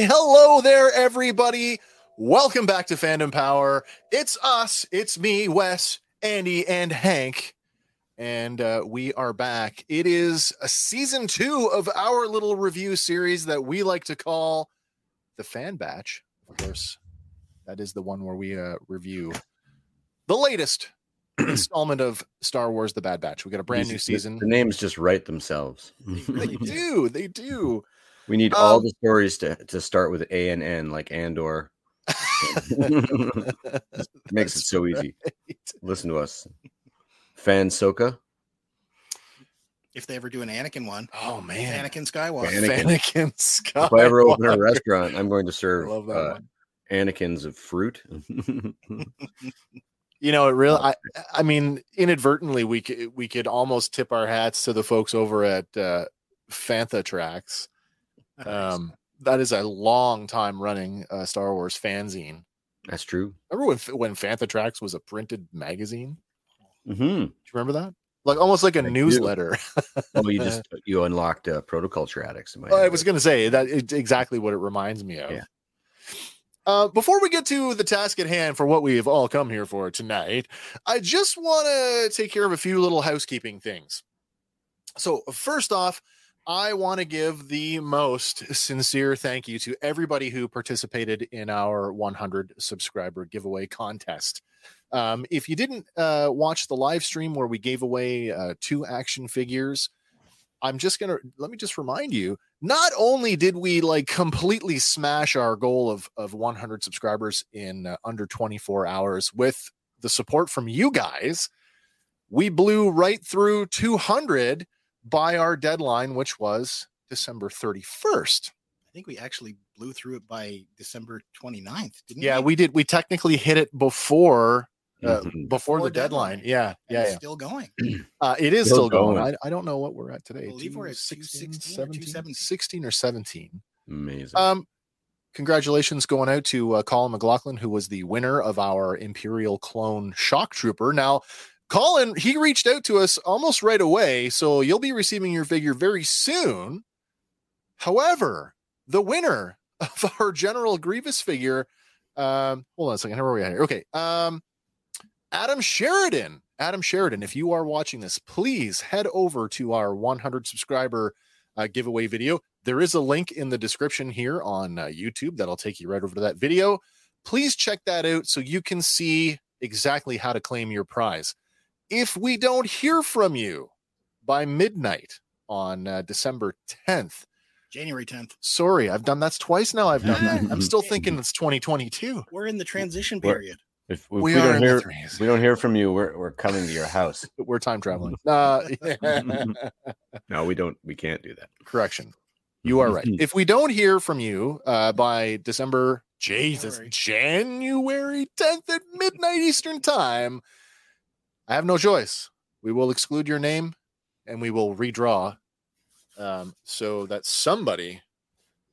Why, hello there, everybody. Welcome back to Fandom Power. It's us, it's me, Wes, Andy, and Hank. And uh, we are back. It is a season two of our little review series that we like to call the Fan Batch. Of course, that is the one where we uh, review the latest installment of Star Wars The Bad Batch. We got a brand new season. The names just write themselves. They do, they do. We need all Um, the stories to, to start with A and N, like Andor. Makes it so easy. Listen to us. Fan Soka. if they ever do an Anakin one. Oh man, Anakin Skywalker. Anakin. Anakin Skywalker. If I ever open a restaurant, I'm going to I serve love that uh, one. Anakins of fruit. You know, it really. I, I mean, inadvertently, we could we could almost tip our hats to the folks over at uh, Fantha Tracks. Um, that is a long time running uh, Star Wars fanzine. That's true. Remember when when Fantha Tracks was a printed magazine? hmm Do you remember that? Like almost like a I newsletter. Well, you just you unlocked uh, protoculture addicts. in my I was going to say that it's exactly what it reminds me of. Yeah. Uh, before we get to the task at hand for what we've all come here for tonight, I just want to take care of a few little housekeeping things. So, first off, I want to give the most sincere thank you to everybody who participated in our 100 subscriber giveaway contest. Um, if you didn't uh, watch the live stream where we gave away uh, two action figures, I'm just gonna let me just remind you. Not only did we like completely smash our goal of of 100 subscribers in uh, under 24 hours with the support from you guys, we blew right through 200 by our deadline, which was December 31st. I think we actually blew through it by December 29th, didn't Yeah, we? we did. We technically hit it before uh, Mhm. before the deadline. deadline. Yeah, And yeah, it's yeah. still going. Uh, it is Still still going. going. I, I don't know what we're at today. I believe we're at 216, 216 17, 16 or 17. Amazing. Um, congratulations going out to uh, Colin McLaughlin, who was the winner of our Imperial Clone Shock Trooper. Now, Colin, he reached out to us almost right away, so you'll be receiving your figure very soon. However, the winner of our General Grievous figure, um, hold on a second, where are we at here? Okay, um, Adam Sheridan. Adam Sheridan, if you are watching this, please head over to our 100 subscriber uh, giveaway video. There is a link in the description here on uh, YouTube that'll take you right over to that video. Please check that out so you can see exactly how to claim your prize. If we don't hear from you by midnight on uh, December 10th, January 10th. sorry, I've done that's twice now. I've done that. I'm still thinking it's 2022. We're in the transition We're- period. if, if we we, are don't hear, we don't hear from you, we're we're coming to your house. We're time traveling. Uh, no, we don't. We can't do that. correction. You are right. if we don't hear from you uh, by December, Jesus, January. January 10th at midnight Eastern time, I have no choice. We will exclude your name and we will redraw um, so that somebody,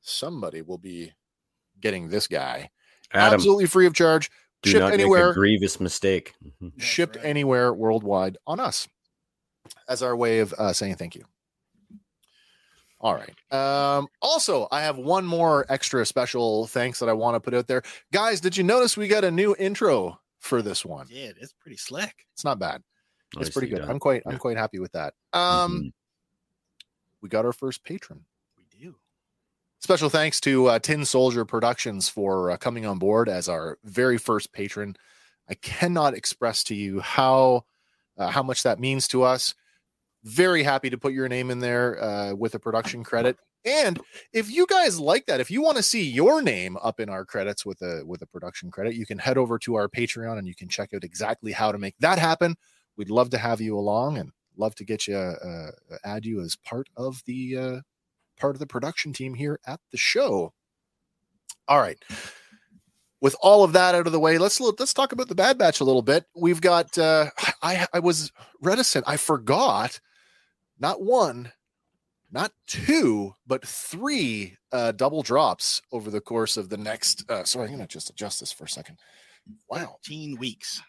somebody will be getting this guy Adam, absolutely free of charge, do shipped not make anywhere, a grievous mistake. That's shipped right. anywhere worldwide on us as our way of uh, saying thank you. All right. Um, also, I have one more extra special thanks that I want to put out there. Guys, did you notice we got a new intro for this one? Yeah, it's pretty slick. It's not bad. It's pretty good. done. I'm quite I'm quite happy with that. Um Mhm. we got our first patron. We do. Special thanks to uh, Tin Soldier Productions for uh, coming on board as our very first patron. I cannot express to you how uh, how much that means to us. Very happy to put your name in there uh, with a production credit. And if you guys like that, if you want to see your name up in our credits with a with a production credit, you can head over to our Patreon and you can check out exactly how to make that happen. We'd love to have you along and love to get you uh, add you as part of the uh, part of the production team here at the show. All right. With all of that out of the way, let's let's talk about the Bad Batch a little bit. We've got uh I I was reticent. I forgot not one, not two, but three uh double drops over the course of the next uh sorry, I'm gonna just adjust this for a second. Wow. 13 weeks.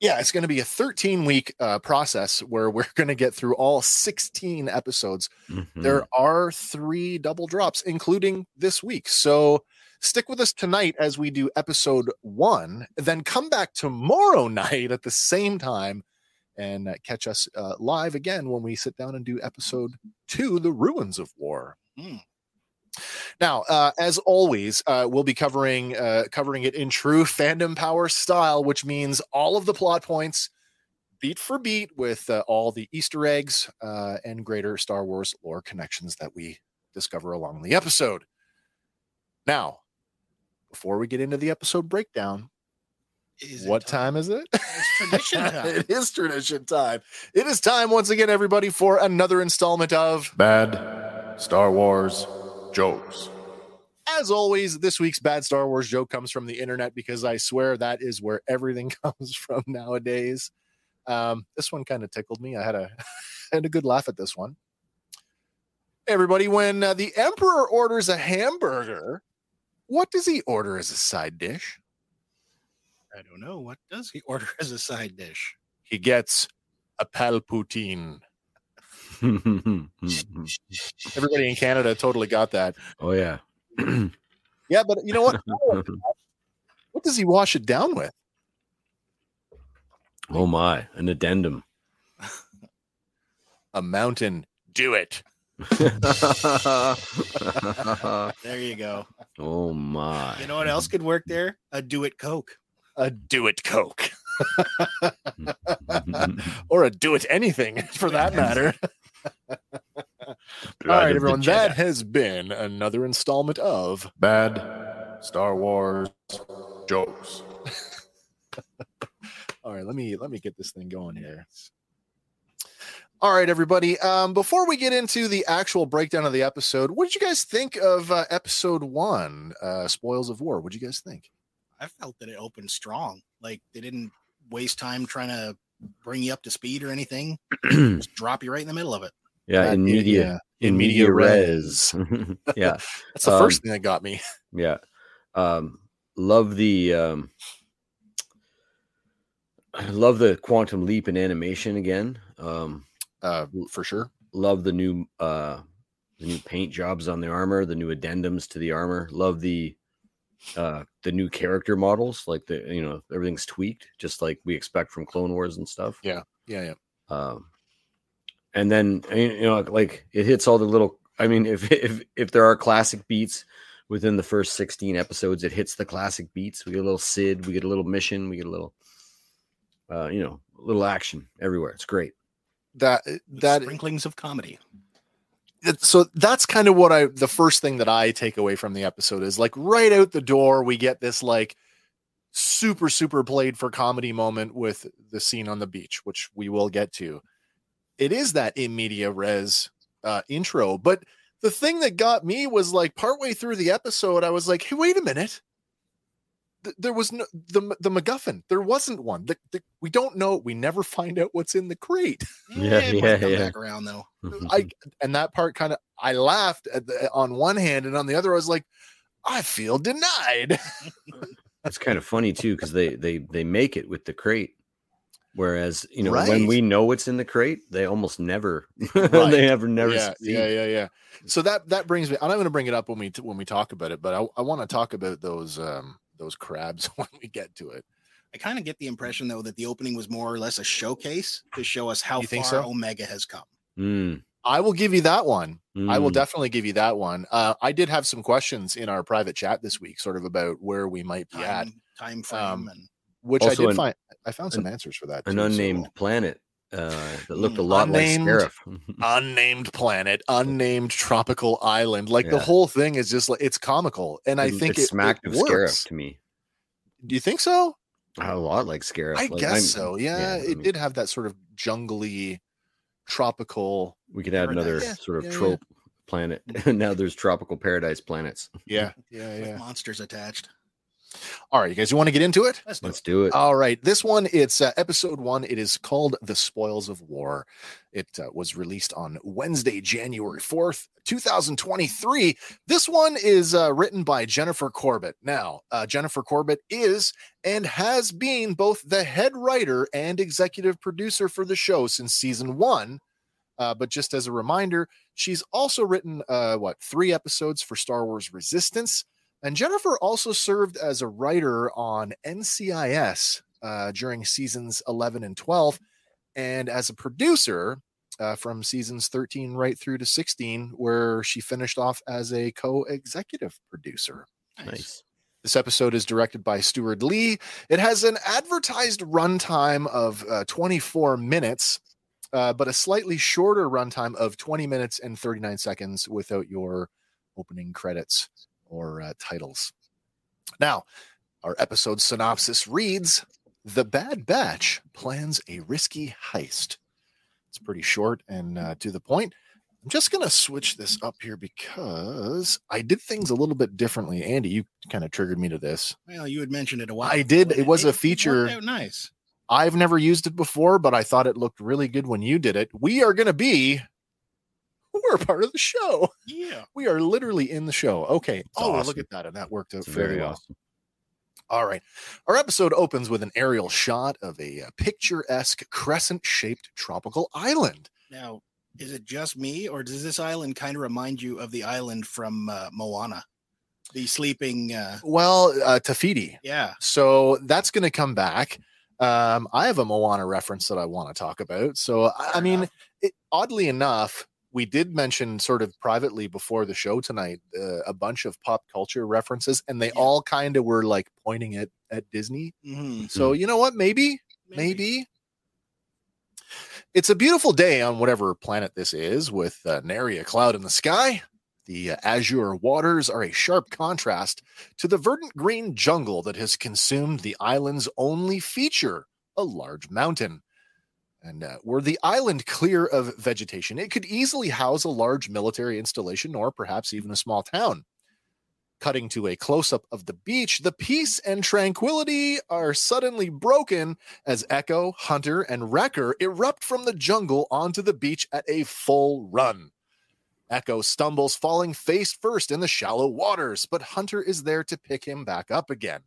Yeah, it's going to be a 13 week uh, process where we're going to get through all 16 episodes Mhm. there are three double drops, including this week. So stick with us tonight as we do episode one, then come back tomorrow night at the same time and uh, catch us uh, live again when we sit down and do episode two The Ruins of War. Hmm. Now, uh, as always, uh, we'll be covering uh, covering it in true fandom power style, which means all of the plot points, beat for beat, with uh, all the Easter eggs uh, and greater Star Wars lore connections that we discover along the episode. Now, before we get into the episode breakdown, Is it what time is it? It's tradition time. it is tradition time. It is time once again, everybody, for another installment of Bad Star Wars jokes. As always, this week's bad Star Wars joke comes from the internet because I swear that is where everything comes from nowadays. Um, this one kind of tickled me. I had a had a good laugh at this one. Everybody, when uh, the Emperor orders a hamburger, what does he order as a side dish? I don't know. What does he order as a side dish? He gets a palpoutine. Everybody in Canada totally got that. oh yeah. Yeah, but you know what? Oh, what does he wash it down with? oh my, an addendum. A mountain. Do it. There you go. oh my. You know what else could work there? A do it Coke. A do it Coke. or a do it anything for that matter. All right, everyone. That has been another installment of Bad Star Wars jokes. All right, let me let me get this thing going here. All right, everybody. Um, before we get into the actual breakdown of the episode, what did you guys think of uh, episode one, uh, "Spoils of War"? What did you guys think? I felt that it opened strong. Like they didn't waste time trying to bring you up to speed or anything. Just drop you right in the middle of it. yeah, Uh, in media, yeah. in media res. yeah, That's the Um, first thing that got me. yeah. Um, love the um, I love the quantum leap in animation again. Um, Uh, for sure. love the new uh the new paint jobs on the armor the new addendums to the armor love the uh the new character models like the you know everything's tweaked just like we expect from clone wars and stuff Yeah, yeah. Yeah. Um and then you know like it hits all the little i mean if if if there are classic beats within the first 16 episodes it hits the classic beats we get a little sid we get a little mission we get a little uh you know a little action everywhere it's great That that sprinklings of comedy. So that's kind of what I the first thing that I take away from the episode is like right out the door we get this like super super played for comedy moment with the scene on the beach which we will get to. It is that in media res uh intro, but the thing that got me was like partway through the episode, I was like, hey, wait a minute. Th- There was no the the MacGuffin. There wasn't one. The, the, we don't know. We never find out what's in the crate. Yeah, it yeah, come yeah. back around though. I and that part kind of I laughed at the, on one hand, and on the other, I was like, I feel denied. it's kind of funny too because they they they make it with the crate whereas you know when we know what's in the crate they almost never Right. they ever never yeah, see. yeah, yeah, yeah. So that that brings me. I'm not going to bring it up when we when we talk about it, but I, I want to talk about those um those crabs when we get to it. I kind of get the impression though that the opening was more or less a showcase to show us how think far so? Omega has come. Mm, I will give you that one. I will mm. definitely give you that one. Uh, I did have some questions in our private chat this week, sort of about where we might be at, Time, time frame Um, and which I did an- find. I found some an- answers for that. an too, so- unnamed planet uh, that looked a Mm, lot unnamed- like Scarif. unnamed planet, unnamed tropical island. Like the whole thing is just like it's comical, and I It- think it it, smacked it of Scarif to me. Do you think so? A lot like Scarif. I Like, guess I'm- so. Yeah, yeah, I it mean- did have that sort of jungly, tropical. We could add another Yeah, sort of yeah, yeah. trope planet. now there's tropical paradise planets. Yeah, yeah, with yeah. monsters attached. All right, you guys, you want to get into it? Let's do Let's it. do it. All right, this one it's uh, episode one. It is called "The Spoils of War." It uh, was released on Wednesday, January fourth, two thousand twenty-three. This one is uh, written by Jennifer Corbett. Now, uh, Jennifer Corbett is and has been both the head writer and executive producer for the show since season one. Uh, but just as a reminder, she's also written uh, what three episodes for Star Wars Resistance. And Jennifer also served as a writer on NCIS uh, during seasons 11 and 12, and as a producer uh, from seasons 13 right through to 16, where she finished off as a co executive producer. Nice. This episode is directed by Steward Lee. It has an advertised runtime of uh, 24 minutes, uh, but a slightly shorter runtime of 20 minutes and 39 seconds without your opening credits or uh, titles. Now, our episode synopsis reads The Bad Batch plans a risky heist. It's pretty short and uh, to the point. I'm just going to switch this up here because I did things a little bit differently. Andy, you kind of triggered me to this. Well, you had mentioned it a while. I did. It was a feature- nice. I've never used it before, but I thought it looked really good when you did it. We are going to be, we're part of the show. Yeah. We are literally in the show. Okay. oh, look at that. And that worked out It's very well. awesome. All right. Our episode opens with an aerial shot of a uh, picturesque crescent shaped tropical island. Now, is it just me, or does this island kind of remind you of the island from uh, Moana? The sleeping. Uh, Well, uh, Te Fiti. yeah. So that's going to come back. Um, I have a Moana reference that I want to talk about. So, I, I mean, it, oddly enough, we did mention sort of privately before the show tonight uh, a bunch of pop culture references, and they Yeah. all kind of were like pointing at at Disney. Mhm. So you know what? Maybe, maybe. It's a beautiful day on whatever planet this is, with uh, nary a cloud in the sky. The uh, azure waters are a sharp contrast to the verdant green jungle that has consumed the island's only feature, a large mountain. And uh, were the island clear of vegetation, it could easily house a large military installation or perhaps even a small town. Cutting to a close up of the beach, the peace and tranquility are suddenly broken as Echo, Hunter, and Wrecker erupt from the jungle onto the beach at a full run. Echo stumbles, falling face first in the shallow waters, but Hunter is there to pick him back up again.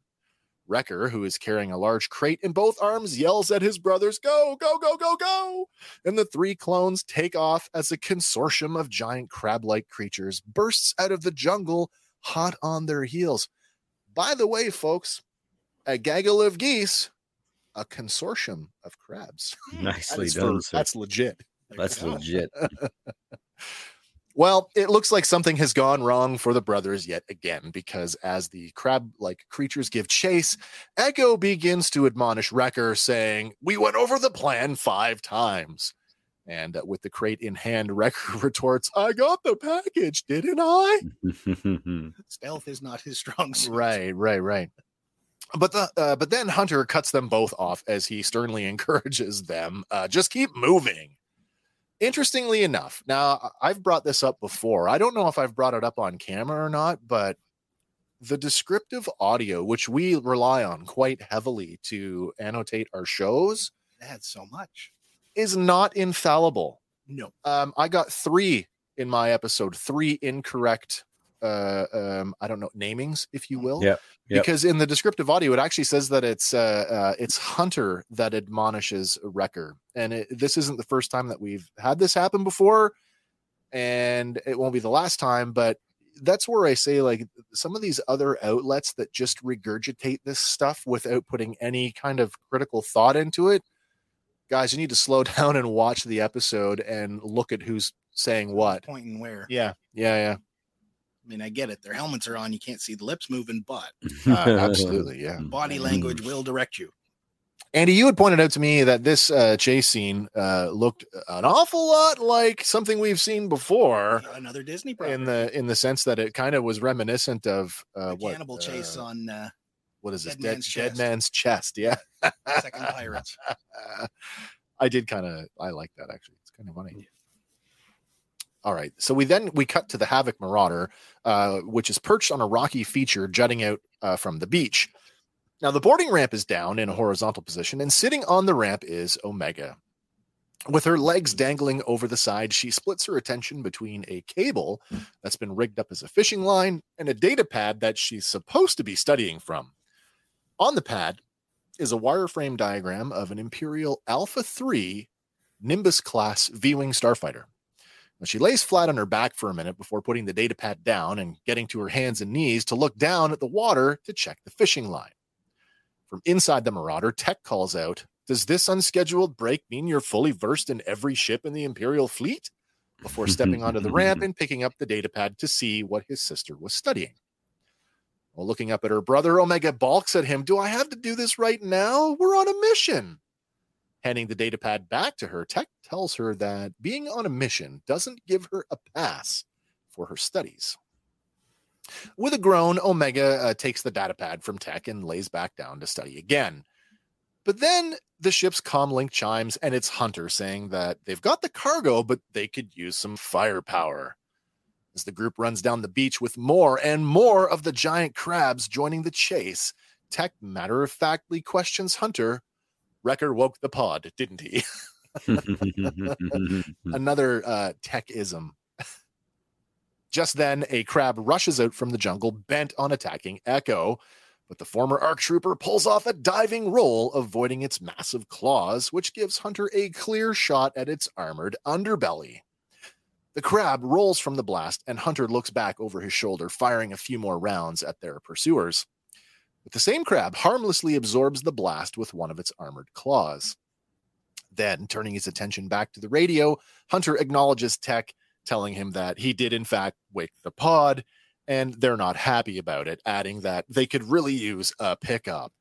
Wrecker, who is carrying a large crate in both arms, yells at his brothers, Go, go, go, go, go! And the three clones take off as a consortium of giant crab like creatures bursts out of the jungle, hot on their heels. By the way, folks, a gaggle of geese, a consortium of crabs. That Nicely for- done, sir. that's legit. That's legit. Well, it looks like something has gone wrong for the brothers yet again, because as the crab like creatures give chase, Echo begins to admonish Wrecker, saying, We went over the plan five times. And uh, with the crate in hand, Wrecker retorts, I got the package, didn't I? Stealth is not his strong suit. Right, right, right. But the uh, but then Hunter cuts them both off as he sternly encourages them, uh, just keep moving. Interestingly enough, now I've brought this up before. I don't know if I've brought it up on camera or not, but the descriptive audio, which we rely on quite heavily to annotate our shows, That's so much. is not infallible. No. Um, I got three in my episode, three incorrect uh um i don't know namings if you will Yep, yep. because in the descriptive audio it actually says that it's uh, uh it's hunter that admonishes wrecker and it, this isn't the first time that we've had this happen before and it won't be the last time but that's where i say like some of these other outlets that just regurgitate this stuff without putting any kind of critical thought into it guys you need to slow down and watch the episode and look at who's saying what Pointing where? Yeah, yeah yeah I mean, I get it. Their helmets are on. You can't see the lips moving, but uh, absolutely yeah body language will direct you. Andy, you had pointed out to me that this uh, chase scene uh, looked an awful lot like something we've seen before, Another Disney property. in the in the sense that it kind of was reminiscent of uh, what cannibal chase uh, on uh, what is this Dead dead, Man's dead Chest. man's chest? Yeah, Second Pirates. I did kind of I like that actually. It's kind of funny. All right, so we then we cut to the Havoc Marauder, uh, which is perched on a rocky feature jutting out uh, from the beach. Now the boarding ramp is down in a horizontal position, and sitting on the ramp is Omega. With her legs dangling over the side, she splits her attention between a cable that's been rigged up as a fishing line and a data pad that she's supposed to be studying from. On the pad is a wireframe diagram of an Imperial Alpha 3 Nimbus class V Wing starfighter. She lays flat on her back for a minute before putting the data pad down and getting to her hands and knees to look down at the water to check the fishing line. From inside the Marauder, Tech calls out, Does this unscheduled break mean you're fully versed in every ship in the Imperial fleet? Before stepping onto the ramp and picking up the data pad to see what his sister was studying. While looking up at her brother, Omega balks at him. Do I have to do this right now? We're on a mission. Handing the data pad back to her, Tech tells her that being on a mission doesn't give her a pass for her studies. With a groan, Omega uh, takes the data pad from Tech and lays back down to study again. But then the ship's comlink chimes and it's Hunter saying that they've got the cargo, but they could use some firepower. As the group runs down the beach with more and more of the giant crabs joining the chase, Tech matter of factly questions Hunter. Wrecker woke the pod, didn't he? Another uh, techism. Just then, a crab rushes out from the jungle, bent on attacking Echo, but the former ARC trooper pulls off a diving roll, avoiding its massive claws, which gives Hunter a clear shot at its armored underbelly. The crab rolls from the blast, and Hunter looks back over his shoulder, firing a few more rounds at their pursuers. But the same crab harmlessly absorbs the blast with one of its armored claws. Then, turning his attention back to the radio, Hunter acknowledges Tech, telling him that he did, in fact, wake the pod, and they're not happy about it, adding that they could really use a pickup.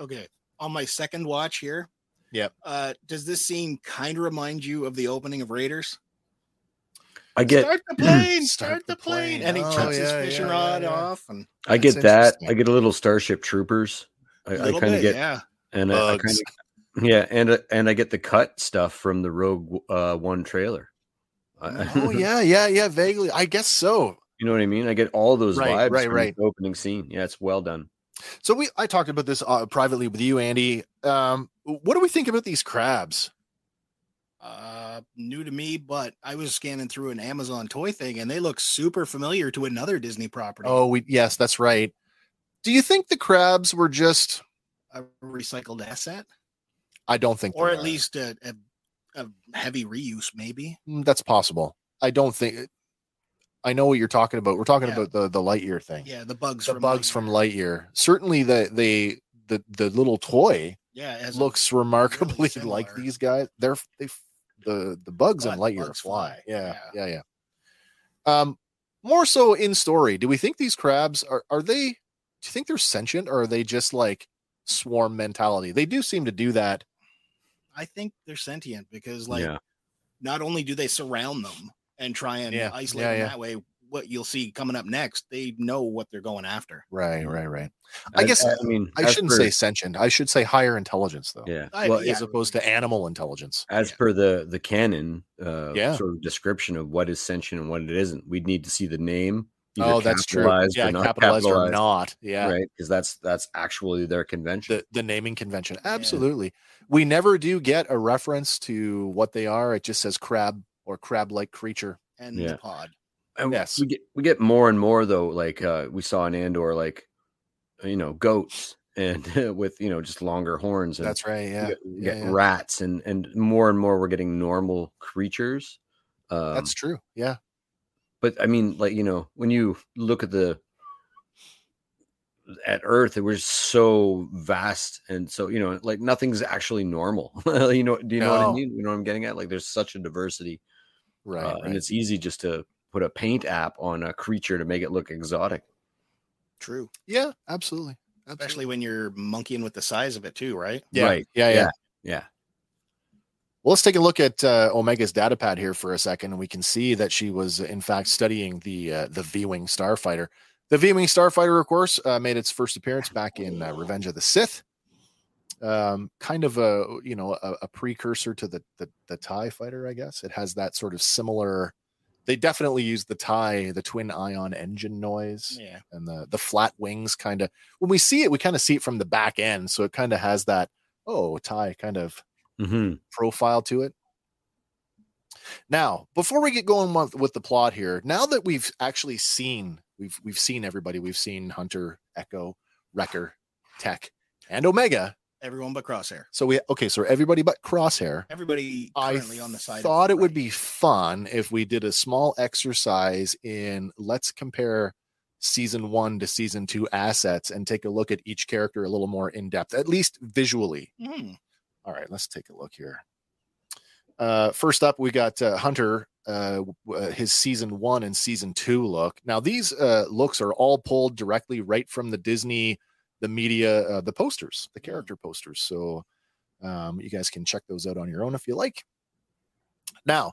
Okay. On my second watch here. Yep. Uh, does this scene kind of remind you of the opening of Raiders? I get start the plane, Start start, the the plane. plane. And he Oh, chucks his yeah, fishing yeah, rod yeah, yeah. off and I get that. I get a little Starship Troopers. I, I kind of get yeah. and I, I kind of yeah, and uh, and I get the cut stuff from the Rogue uh, One trailer. Oh, yeah, yeah, yeah, vaguely. I guess so. you know what I mean. I get all those Right, vibes right, from right. the opening scene. Yeah, it's well done. So we I talked about this uh, privately with you, Andy. Um, what do we think about these crabs? Uh, new to me, but I was scanning through an Amazon toy thing and they look super familiar to another Disney property. Oh, we yes, that's right. Do you think the crabs were just? a recycled asset, I don't think, or at are. least a, a, a heavy reuse, maybe. Mm, that's possible. I don't think. I know what you're talking about. We're talking Yeah. about the the Lightyear thing. Yeah, the bugs. the from bugs Lightyear. from Lightyear. Certainly, the the the the little toy Yeah, it looks remarkably really like these guys. They're they the the bugs in But Lightyear bugs fly. fly, Yeah, yeah, yeah. Um, more so in story. Do we think these crabs are are they? Do you think they're sentient or are they just like swarm mentality? They do seem to do that. I think they're sentient because, like, yeah, not only do they surround them and try and Yeah, isolate yeah, them yeah. that way, what you'll see coming up next, they know what they're going after. Right, right, right. I As- guess I mean, I shouldn't per- say sentient. I should say higher intelligence, though. yeah. Well, yeah, as opposed to animal intelligence. As Yeah. per the the canon, uh, Yeah. sort of description of what is sentient and what it isn't, we'd need to see the name. Oh, that's true. Yeah, or not capitalized or not. Yeah. right? Because that's that's actually their convention. The the naming convention. Absolutely. We never do get a reference to what they are. It just says crab or crab-like creature. and Yeah. the pod. And Yes. we get we get more and more though. Like uh, we saw in Andor, like you know, goats and with you know just longer horns. And That's right. Yeah. get, we yeah, get yeah. rats and and more and more we're getting normal creatures. Um, That's true. Yeah. but I mean, like you know, when you look at the at Earth, it was so vast and so you know, like nothing's actually normal. you know, do you know what I mean? You know what I'm getting at? Like, there's such a diversity, Right. uh, right. and it's easy just to put a paint app on a creature to make it look exotic. True. yeah, absolutely. Especially when you're monkeying with the size of it too, right? Yeah. Right. Yeah, yeah. Yeah. Yeah, Well, let's take a look at uh, Omega's data pad here for a second, and we can see that she was, in fact, studying the uh, the V-wing starfighter. The V-wing starfighter, of course, uh, made its first appearance back in uh, Revenge of the Sith. Um, kind of a you know a, a precursor to the, the the Tie fighter, I guess. It has that sort of similar. They definitely use the Tie, the twin ion engine noise, Yeah. and the the flat wings. Kind of when we see it, we kind of see it from the back end, so it kind of has that oh Tie kind of Mhm. profile to it. Now, before we get going with, with the plot here, now that we've actually seen we've we've seen everybody, we've seen Hunter, Echo, Wrecker, Tech, and Omega. Everyone but Crosshair. So we okay, so everybody but Crosshair. Everybody I currently on the side. thought it would be fun if we did a small exercise in let's compare season one to season two assets and take a look at each character a little more in depth, at least visually. Mhm. All right, let's take a look here. Uh, first up, we got uh, Hunter, uh, uh, his season one and season two look. Now, these uh, looks are all pulled directly right from the Disney, the media, uh, the posters, the character posters. So um, you guys can check those out on your own if you like. Now,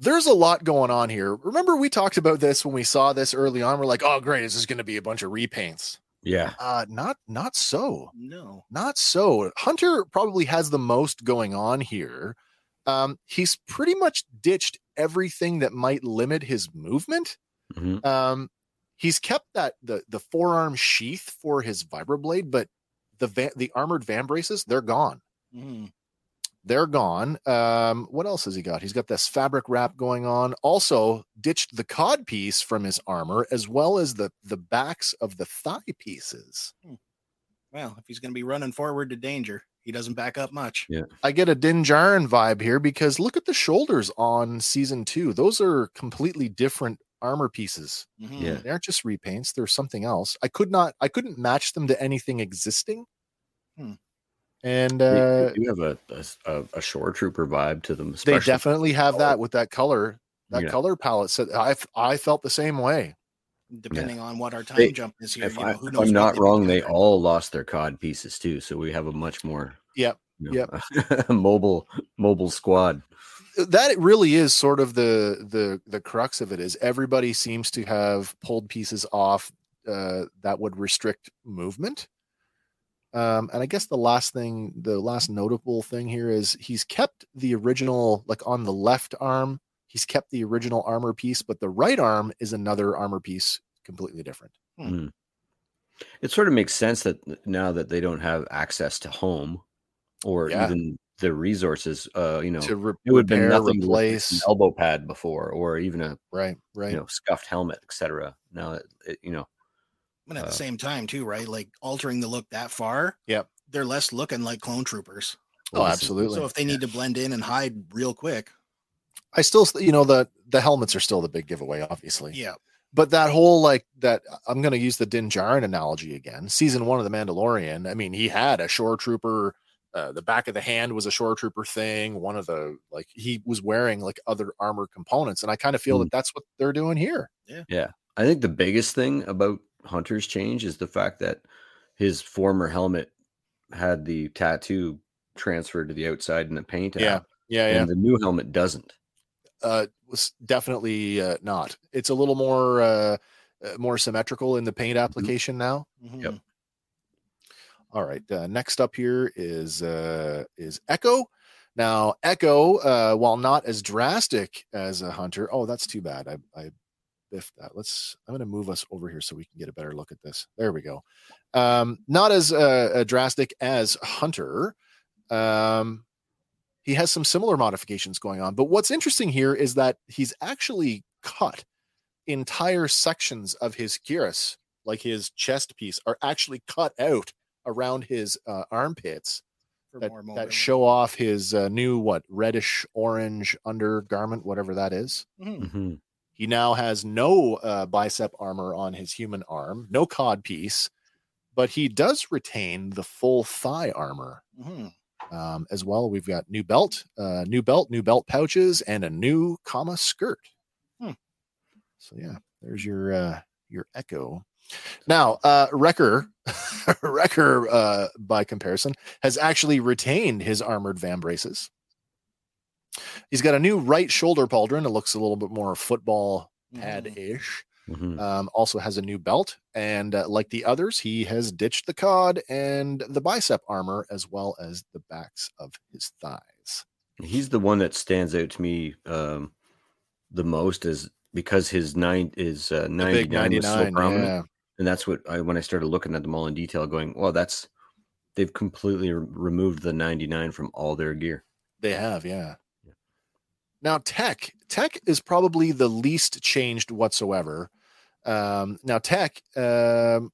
there's a lot going on here. Remember, we talked about this when we saw this early on. We're like, oh, great, this is going to be a bunch of repaints. Yeah. Uh, not, not so No. not so. Hunter probably has the most going on here. Um, he's pretty much ditched everything that might limit his movement. Mhm. Um, he's kept that the the forearm sheath for his vibroblade, but the va- the armored vambraces they're gone. Mhm. They're gone. Um, what else has he got? He's got this fabric wrap going on. Also, ditched the cod piece from his armor, as well as the the backs of the thigh pieces. Well, if he's going to be running forward to danger, he doesn't back up much. Yeah. I get a Din Djarin vibe here because look at the shoulders on season two. Those are completely different armor pieces. Mhm. Yeah. They aren't just repaints. They're something else. I could not. I couldn't match them to anything existing. Hmm. And They- uh, they do have a, a s- a, a shore trooper vibe to them. they definitely have that with that color. That Yeah. color palette. So I I felt the same way. Depending on what our time They- jump is here, If, you I, know, who if knows I'm not they wrong, they together. all lost their cod pieces too. So we have a much more Yep. you know, mobile mobile squad. That really is sort of the the the crux of it is everybody seems to have pulled pieces off uh, that would restrict movement. Um, and i guess the last thing the last notable thing here is he's kept the original like on the left arm he's kept the original armor piece but the right arm is another armor piece completely different. It sort of makes sense that now that they don't have access to home or Yeah. even the resources, uh, you know, to re- it would have been repair, nothing to replace an elbow pad before, or even a right right you know scuffed helmet, etc. Now, it, it, you know, But at uh, the same time, too, right? Like altering the look that far. Yep. They're less looking like clone troopers. oh well, absolutely So if they need to blend in and hide real quick, i still you know the the helmets are still the big giveaway obviously yeah. but that whole like that I'm going to use the Din Djarin analogy again. Season one of the Mandalorian. I mean, he had a shore trooper. Uh, the back of the hand was a shore trooper thing. One of the like he was wearing like other armor components, and I kind of feel Hmm. that that's what they're doing here. Yeah, yeah. I think the biggest thing about Hunter's change is the fact that his former helmet had the tattoo transferred to the outside in the paint. Yeah, app, Yeah, yeah. and the new helmet doesn't. Uh, was definitely uh, not. It's a little more uh, uh, more symmetrical in the paint application now. Mhm. Yep. All right. Uh, next up here is uh, is Echo. Now, Echo, uh, while not as drastic as a hunter, oh, that's too bad. I, I biffed that. Let's. I'm going to move us over here so we can get a better look at this. There we go. Um, not as uh, drastic as Hunter. Um, he has some similar modifications going on, but what's interesting here is that he's actually cut entire sections of his cuirass, like his chest piece, are actually cut out around his uh, armpits For that, more that show off his uh, new what reddish orange undergarment, whatever that is. Mhm. Mhm. He now has no uh, bicep armor on his human arm, no cod piece, but he does retain the full thigh armor Mhm. um, as well. We've got new belt, uh, new belt, new belt pouches, and a new kama skirt. Hmm. So yeah, there's your uh, your Echo. Now, uh, Wrecker, Wrecker, uh, by comparison, has actually retained his armored vambraces. He's got a new right shoulder pauldron. It looks a little bit more football pad ish. Mhm. Um, also has a new belt, and uh, like the others, he has ditched the cod and the bicep armor as well as the backs of his thighs. He's the one that stands out to me um, the most, is because his nine is uh, ninety nine was so 99, prominent. And that's what I when I started looking at them all in detail, going, "Well, that's they've completely re- removed the ninety nine from all their gear." They have, yeah. Yeah. Now, tech tech is probably the least changed whatsoever. Um, now, tech, um,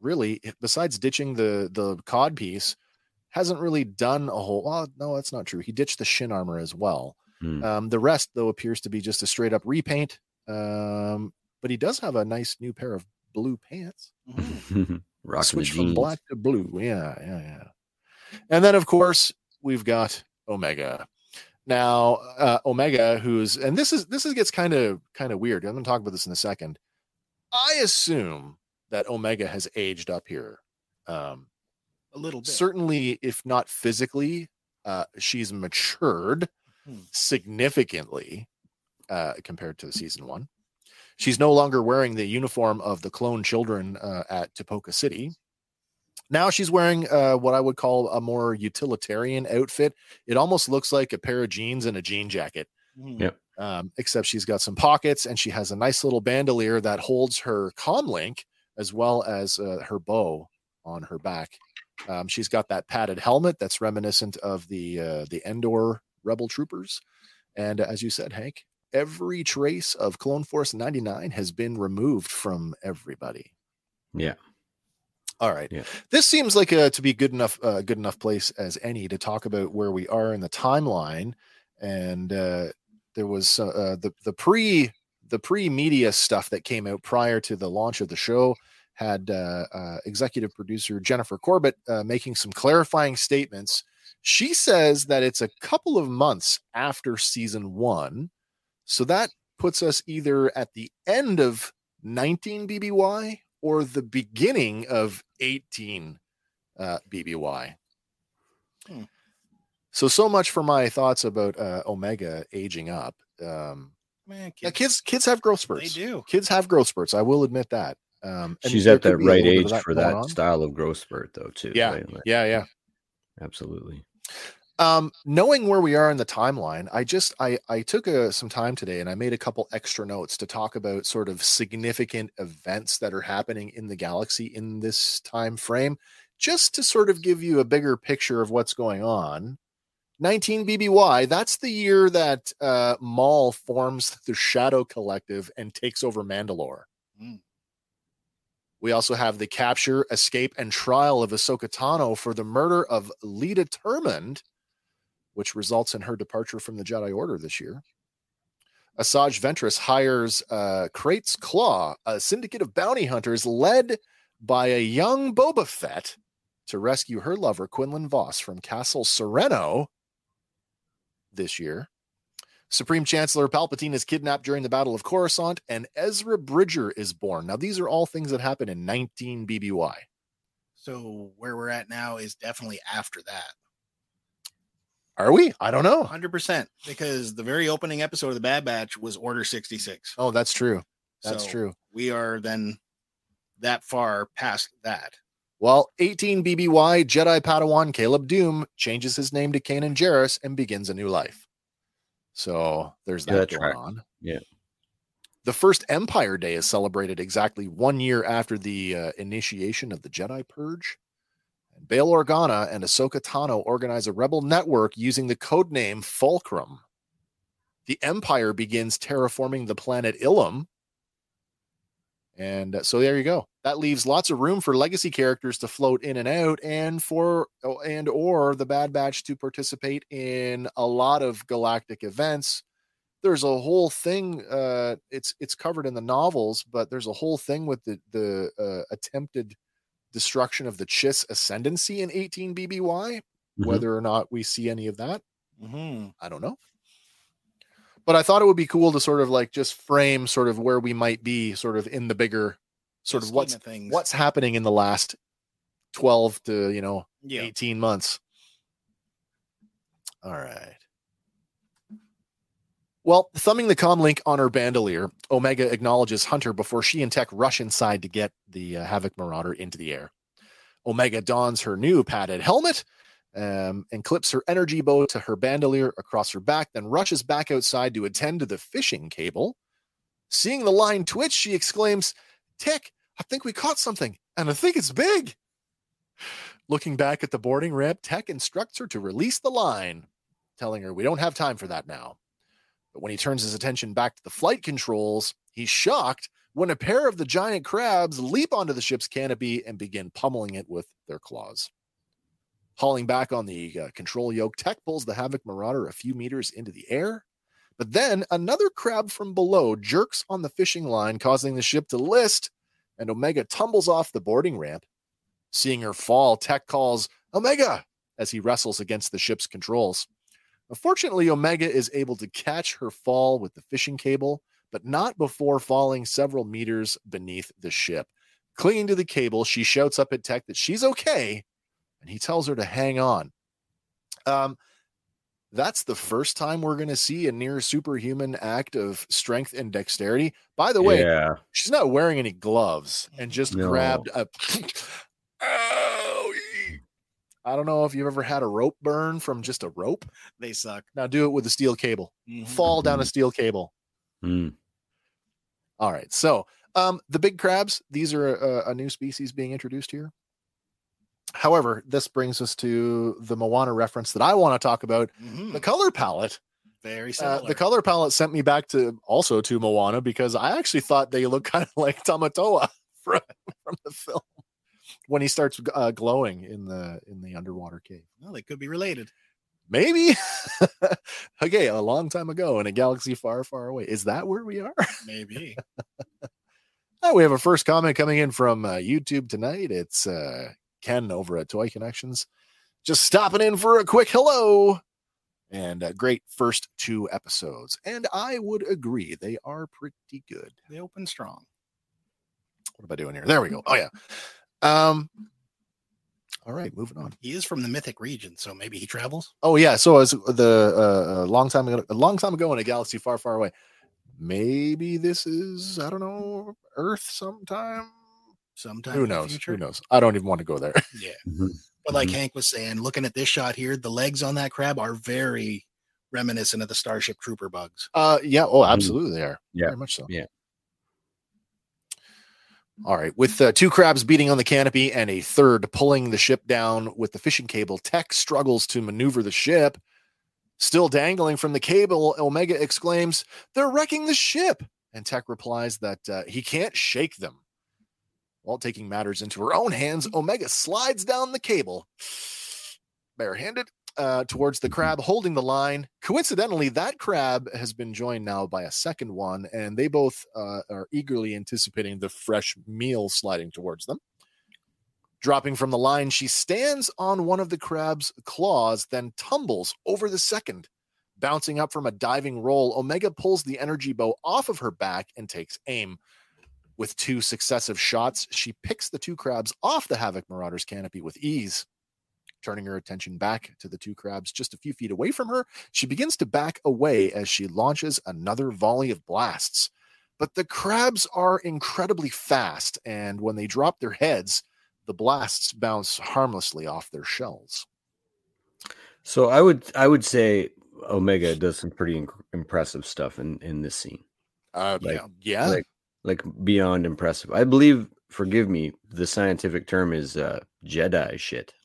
really, besides ditching the the cod piece, hasn't really done a whole. Well, no, that's not true. He ditched the shin armor as well. Hmm. Um, the rest, though, appears to be just a straight up repaint. Um, but he does have a nice new pair of blue pants. Mhm. Rocking Switch from black to blue. Yeah, yeah, yeah. And then, of course, we've got Omega. Now, uh, Omega, who's and this is this is gets kind of kind of weird. I'm going to talk about this in a second. I assume that Omega has aged up here. Um, A little bit. certainly, if not physically, uh, she's matured Hmm. significantly uh, compared to season one. She's no longer wearing the uniform of the clone children uh, at Tipoca City. Now she's wearing uh, what I would call a more utilitarian outfit. It almost looks like a pair of jeans and a jean jacket, Mhm. Yep. um, except she's got some pockets and she has a nice little bandolier that holds her comlink as well as uh, her bow on her back. Um, she's got that padded helmet that's reminiscent of the uh, the Endor Rebel troopers, and uh, as you said, Hank, every trace of Clone Force 99 has been removed from everybody. Yeah. All right. Yeah. This seems like a to be good enough uh, good enough place as any to talk about where we are in the timeline. And uh, there was uh, uh, the the pre the pre media stuff that came out prior to the launch of the show had uh, uh, executive producer Jennifer Corbett uh, making some clarifying statements. She says that it's a couple of months after season one, so that puts us either at the end of 19 BBY or the beginning of 18 uh, BBY. Hmm. So, so much for my thoughts about uh, Omega aging up. Um, Man, yeah, kids, kids, kids have growth spurts. they spurts. do. Kids have growth spurts. I will admit that. Um, and She's at could that right little bit of age for that on. style of growth spurt, though, too. Yeah, right? Like, yeah, yeah. absolutely. Um, knowing where we are in the timeline, I just I I took a, some time today and I made a couple extra notes to talk about sort of significant events that are happening in the galaxy in this time frame, just to sort of give you a bigger picture of what's going on. 19 BBY, that's the year that uh, Maul forms the Shadow Collective and takes over Mandalore. Mm. We also have the capture, escape, and trial of Ahsoka Tano for the murder of Letta Turmond, which results in her departure from the Jedi Order this year. Asajj Ventress hires uh, Krayt's Claw, a syndicate of bounty hunters led by a young Boba Fett to rescue her lover, Quinlan Vos, from Castle Serenno this year. Supreme Chancellor Palpatine is kidnapped during the Battle of Coruscant, and Ezra Bridger is born. Now, these are all things that happen in 19 BBY. So where we're at now is definitely after that. Are we? I don't know. 100% because the very opening episode of the Bad Batch was Order 66. Oh, that's true. That's So true. We are then that far past that. Well, 18 BBY Jedi Padawan Caleb Dume changes his name to Kanan Jarrus and begins a new life. So there's that that going track. on. Yeah. The first Empire Day is celebrated exactly one year after the uh, initiation of the Jedi Purge. Bail Organa and Ahsoka Tano organize a rebel network using the codename Fulcrum. The Empire begins terraforming the planet Ilum. And uh, so there you go. That leaves lots of room for legacy characters to float in and out and for oh, and or the Bad Batch to participate in a lot of galactic events there's a whole thing uh it's it's covered in the novels but there's a whole thing with the the uh, attempted destruction of the chiss ascendancy in 18 bby Mhm. whether or not we see any of that Mm-hmm. i don't know but i thought it would be cool to sort of like just frame sort of where we might be sort of in the bigger sort of what's things. what's happening in the last 12 to you know yeah. 18 months. All right. Well, thumbing the comm link on her bandolier, Omega acknowledges Hunter before she and Tech rush inside to get the uh, Havoc Marauder into the air. Omega dons her new padded helmet um, and clips her energy bow to her bandolier across her back, then rushes back outside to attend to the fishing cable. Seeing the line twitch, she exclaims, Tech, I think we caught something, and I think it's big. Looking back at the boarding ramp, Tech instructs her to release the line, telling her, We don't have time for that now. But when he turns his attention back to the flight controls, he's shocked when a pair of the giant crabs leap onto the ship's canopy and begin pummeling it with their claws. Hauling back on the uh, control yoke, Tech pulls the Havoc Marauder a few meters into the air. But then another crab from below jerks on the fishing line, causing the ship to list, and Omega tumbles off the boarding ramp. Seeing her fall, Tech calls Omega as he wrestles against the ship's controls. Unfortunately, Omega is able to catch her fall with the fishing cable, but not before falling several meters beneath the ship. Clinging to the cable, she shouts up at Tech that she's okay, and he tells her to hang on. Um, that's the first time we're going to see a near superhuman act of strength and dexterity. By the way, yeah. she's not wearing any gloves and just No. grabbed a! I don't know if you've ever had a rope burn from just a rope. They suck. Now do it with a steel cable. Mhm. Fall down a steel cable. Mm. All right. So, um, the big crabs, these are a, a new species being introduced here. However, this brings us to the Moana reference that I want to talk about Mhm. the color palette. Very Uh, the color palette sent me back to also to Moana because I actually thought they look kind of like Tamatoa from, from the film when he starts uh, glowing in the in the underwater cave. well, they could be related. Maybe okay, a long time ago in a galaxy far, far away. Is that where we are? Maybe. Oh, we have a first comment coming in from uh, YouTube tonight. It's uh, Ken over at Toy Connections, just stopping in for a quick hello. And uh, great first two episodes. And I would agree, they are pretty good. they open strong. What am I doing here? There we go. Oh, yeah. Um, all right, moving on. He is from the mythic region, so maybe he travels. Oh yeah, so as the uh, a long time ago, a long time ago in a galaxy far, far away. Maybe this is I don't know Earth sometime. Sometime Who knows? Who knows? I don't even want to go there. Yeah. Mhm. But like Mhm. Hank was saying, looking at this shot here, the legs on that crab are very reminiscent of the Starship Trooper bugs. Uh, yeah. Oh, absolutely, they are. Yeah. very much so. Yeah. All right, with uh, two crabs beating on the canopy and a third pulling the ship down with the fishing cable, Tech struggles to maneuver the ship. Still dangling from the cable, Omega exclaims, They're wrecking the ship. And Tech replies that uh, he can't shake them. While taking matters into her own hands, Omega slides down the cable, barehanded, uh, towards the crab holding the line. Coincidentally, that crab has been joined now by a second one, and they both uh, are eagerly anticipating the fresh meal sliding towards them. Dropping from the line, she stands on one of the crab's claws, then tumbles over the second. Bouncing up from a diving roll, Omega pulls the energy bow off of her back and takes aim. With two successive shots, she picks the two crabs off the Havoc Marauder's canopy with ease. Turning her attention back to the two crabs just a few feet away from her, she begins to back away as she launches another volley of blasts. But the crabs are incredibly fast, and when they drop their heads, the blasts bounce harmlessly off their shells. So I would I would say Omega does some pretty impressive stuff in in this scene. Uh, Like- yeah, yeah. Like like beyond impressive. I believe forgive me, the scientific term is uh Jedi shit.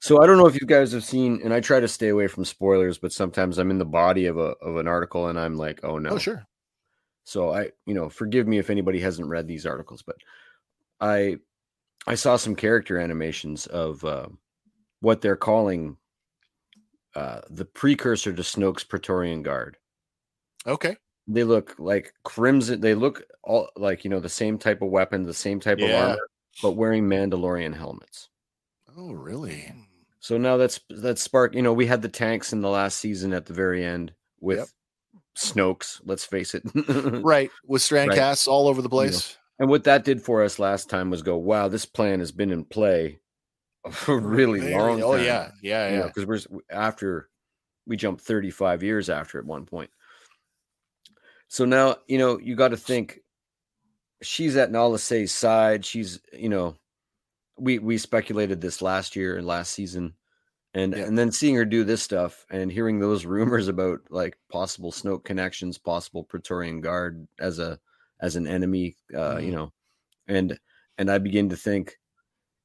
so I don't know if you guys have seen and I try to stay away from spoilers, but sometimes I'm in the body of a of an article and I'm like, "Oh no." oh, sure. So I, you know, forgive me if anybody hasn't read these articles, but I I saw some character animations of uh, what they're calling uh, the precursor to Snoke's Praetorian Guard. Okay. They look like crimson. They look all like you know the same type of weapon, the same type of armor, but wearing Mandalorian helmets. Oh, really? So now that's that's spark. You know, we had the tanks in the last season at the very end with Yep. Snokes. Let's face it. Right. With strand Right. casts all over the place. And what that did for us last time was go, wow, this plan has been in play for really Very- long oh, time. Oh, yeah. Yeah. Yeah. Because we're after we jumped 35 years after at one point. So now, you know, you got to think she's at Nala Se's side. She's, you know, we we speculated this last year and last season. And Yeah. and then seeing her do this stuff and hearing those rumors about like possible Snoke connections, possible Praetorian Guard as a as an enemy, uh, you Mhm. know, and and I begin to think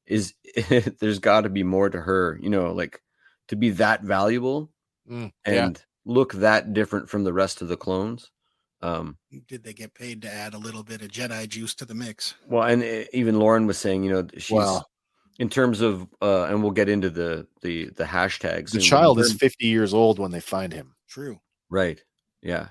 is there's got to be more to her, you know, like to be that valuable Mm, yeah. and look that different from the rest of the clones. Um, Did they get paid to add a little bit of Jedi juice to the mix? well, and e- even Lauren was saying, you know, she's Well- in terms of, uh, and we'll get into the the the hashtags. The child is 50 years old when they find him. True. right, yeah,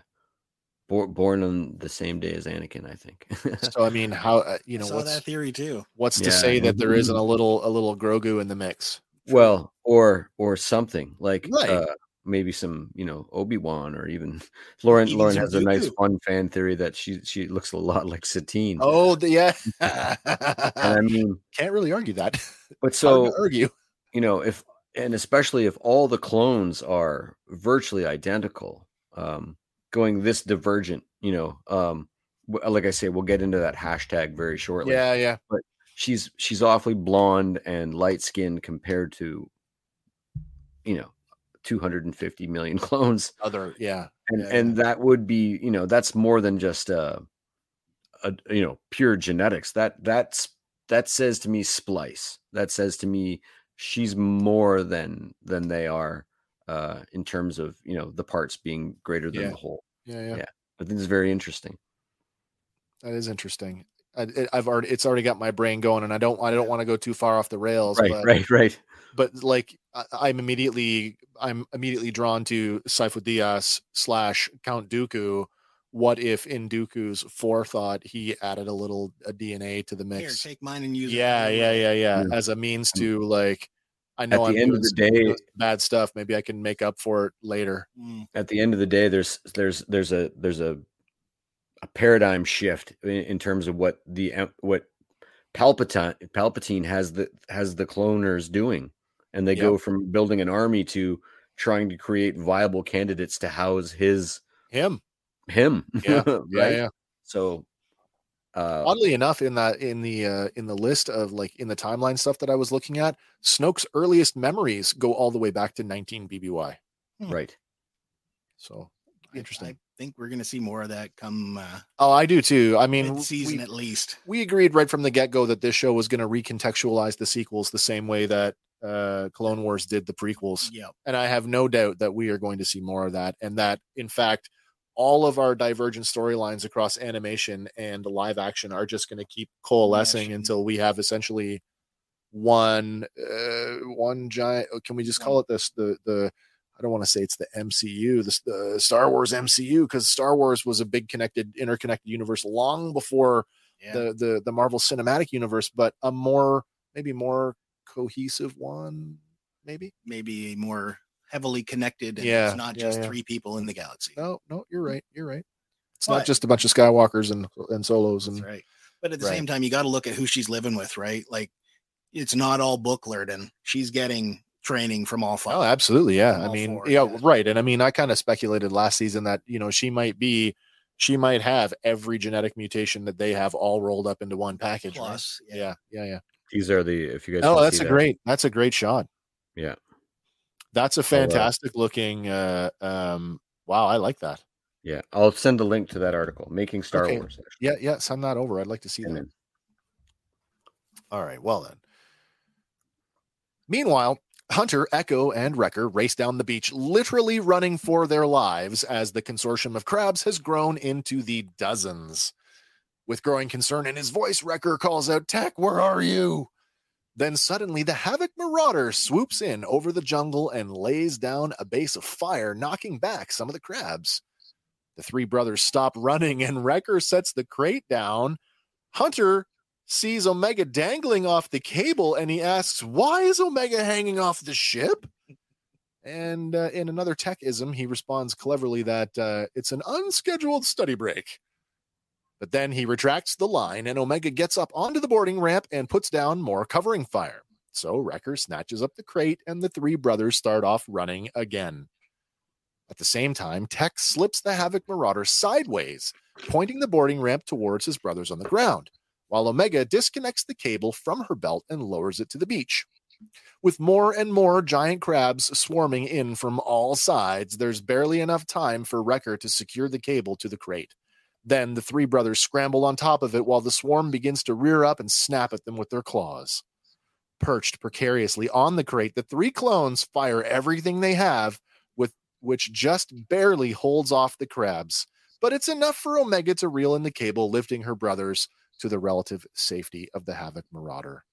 born born on the same day as Anakin, I think. So, I mean, how, uh, you know, Saw what's, that theory too. what's to Yeah. say that there isn't a little, a little Grogu in the mix? well, or or something like Right. uh, maybe some, you know, Obi Wan, or even Lauren. Lauren has a nice fun fan theory that she she looks a lot like Satine. Oh, the, yeah. I mean, Can't really argue that. but So, so argue. you know if and especially if all the clones are virtually identical um going this divergent you know um like i say we'll get into that hashtag very shortly Yeah, yeah. But she's she's awfully blonde and light skinned compared to you know 250 million clones Other, yeah. and Yeah, and that would be you know that's more than just uh a you know pure genetics that that's that says to me splice that says to me she's more than than they are uh in terms of you know the parts being greater than Yeah. the whole Yeah, yeah. Yeah. i think it's very interesting That is interesting. I, I've already, it's already got my brain going, and I don't, I don't want to go too far off the rails. right but, right right but like, I, I'm immediately, I'm immediately drawn to Sifo-Dyas slash Count Dooku. What if in Dooku's forethought he added a little a DNA to the Here, mix? take mine and use yeah, it. yeah, yeah, yeah, Yeah. As a means to like, I know at the I'm end of the day- bad stuff. Maybe I can make up for it later. Mm, at the end of the day there's there's there's a there's a a paradigm shift in, in terms of what the what Palpatine Palpatine has the has the cloners doing, and they go from building an army to trying to create viable candidates to house his Him, him. Yeah, yeah, right. yeah. So, uh, oddly enough in that in the uh, in the list of like in the timeline stuff that i was looking at snoke's earliest memories go all the way back to 19 bby right. so interesting I think we're gonna see more of that come uh, oh i do too i mean mid season we, at least. we agreed right from the get-go that this show was going to recontextualize the sequels the same way that uh clone wars did the prequels Yep. and i have no doubt that we are going to see more of that and that in fact all of our divergent storylines across animation and live action are just going to keep coalescing until we have essentially one uh one giant can we just call it this the the I don't want to say it's the MCU, the, the Star Wars MCU, because Star Wars was a big connected, interconnected universe long before Yeah. the the the Marvel Cinematic Universe, but a more maybe more cohesive one, maybe. Maybe more heavily connected. Yeah, It's not yeah, just yeah. three people in the galaxy. No, no, you're right. You're right. It's But- not just a bunch of Skywalkers and and solos That's and right. But at the Right. same time, you got to look at who she's living with, right? Like it's not all book learning. She's getting training from all oh, five. Oh, absolutely. Yeah. I mean, it, yeah, yeah. right. And I mean, I kind of speculated last season that, you know, she might be, she might have every genetic mutation that they have all rolled up into one package. right? Plus, yeah. Yeah. Yeah. Yeah. These are the if you guys. Oh, that's a that. great, that's a great shot. Yeah. That's a I'll, uh, fantastic looking, uh, um, wow. I like that. Yeah, I'll send a link to that article. Making Star Okay. Wars. actually. Yeah. Yeah. Send that over. I'd like to see And that. then- All right. Well, then. Meanwhile, Hunter, Echo, and Wrecker race down the beach, literally running for their lives as the consortium of crabs has grown into the dozens. With growing concern in his voice, Wrecker calls out, Tech, where are you? Then suddenly, the Havoc Marauder swoops in over the jungle and lays down a base of fire, knocking back some of the crabs. The three brothers stop running, and Wrecker sets the crate down. Hunter sees Omega dangling off the cable and he asks, Why is Omega hanging off the ship? And uh, in another techism, he responds cleverly that uh, it's an unscheduled study break. But then he retracts the line and Omega gets up onto the boarding ramp and puts down more covering fire. So Wrecker snatches up the crate and the three brothers start off running again. At the same time, Tech slips the Havoc Marauder sideways, pointing the boarding ramp towards his brothers on the ground while Omega disconnects the cable from her belt and lowers it to the beach. With more and more giant crabs swarming in from all sides, there's barely enough time for Wrecker to secure the cable to the crate. Then the three brothers scramble on top of it while the swarm begins to rear up and snap at them with their claws. Perched precariously on the crate, the three clones fire everything they have, with which just barely holds off the crabs. But it's enough for Omega to reel in the cable, lifting her brothers to the relative safety of the Havoc Marauder.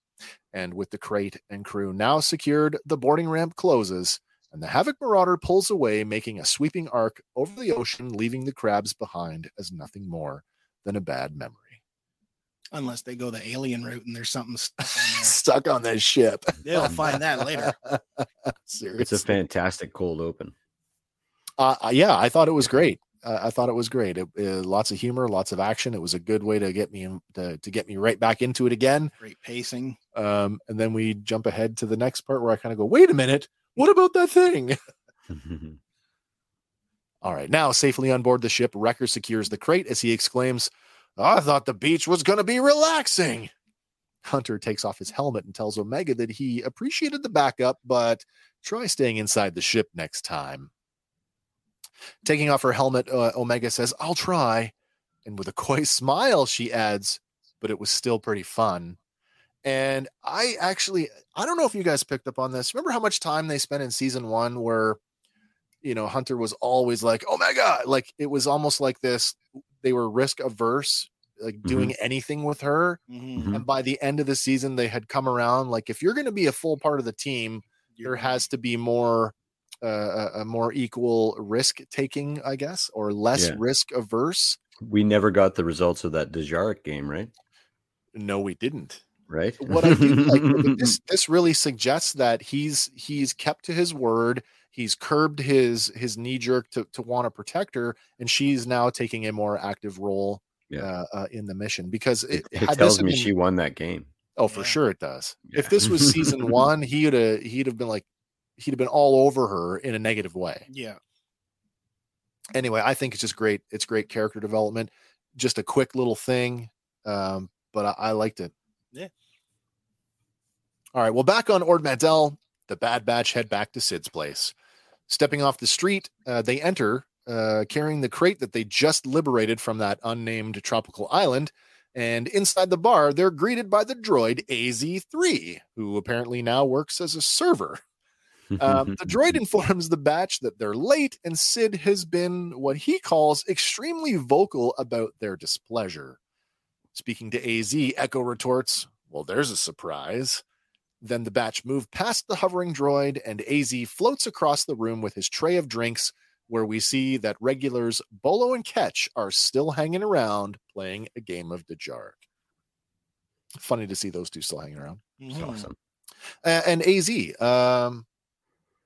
And with the crate and crew now secured, the boarding ramp closes, and the Havoc Marauder pulls away, making a sweeping arc over the ocean, leaving the crabs behind as nothing more than a bad memory. Unless they go the alien route and there's something stuck on there. Stuck on this ship. They'll find that later. Seriously. It's a fantastic cold open. Uh, uh, yeah, I thought it was great. Uh, I thought it was great. It, uh, lots of humor, lots of action. It was a good way to get me in, to, to get me right back into it again. Great pacing. Um, and then we jump ahead to the next part where I kind of go, wait a minute, what about that thing? All right, now safely on board the ship, Wrecker secures the crate as he exclaims, I thought the beach was going to be relaxing. Hunter takes off his helmet and tells Omega that he appreciated the backup, but try staying inside the ship next time. Taking off her helmet, uh, Omega says, I'll try. And with a coy smile, she adds, but it was still pretty fun. And I actually, I don't know if you guys picked up on this. Remember how much time they spent in season one where, you know, Hunter was always like, oh my God. Like it was almost like this. They were risk averse, like doing anything with her. Mhm. Mhm. And by the end of the season, they had come around. Like if you're going to be a full part of the team, there has to be more uh, a, a more equal risk taking, I guess, or less Yeah. risk averse. we never got the results of that Dejarik game, right? No, we didn't. Right. What I do like this this really suggests that he's he's kept to his word. He's curbed his his knee jerk to to want to protect her, and she's now taking a more active role Yeah. uh, uh, in the mission because it, it, had this tells me been- she won that game. Oh, for Yeah. sure it does. If this was season one, he'd have he'd have been like he'd have been all over her in a negative way. Yeah. Anyway, I think it's just great. It's great character development. Just a quick little thing, um, but I, I liked it. Yeah. All right. Well, back on Ord Mantell, the Bad Batch head back to Sid's place. Stepping off the street, uh, they enter uh, carrying the crate that they just liberated from that unnamed tropical island. And inside the bar, they're greeted by the droid AZ3, who apparently now works as a server. Um, the droid informs the batch that they're late, and Sid has been what he calls extremely vocal about their displeasure. Speaking to AZ, Echo retorts, Well, there's a surprise. Then the batch move past the hovering droid, and AZ floats across the room with his tray of drinks, where we see that regulars Bolo and Ketch are still hanging around playing a game of Dejarik. Funny to see those two still hanging around. It's Mhm. awesome. A- and AZ, um,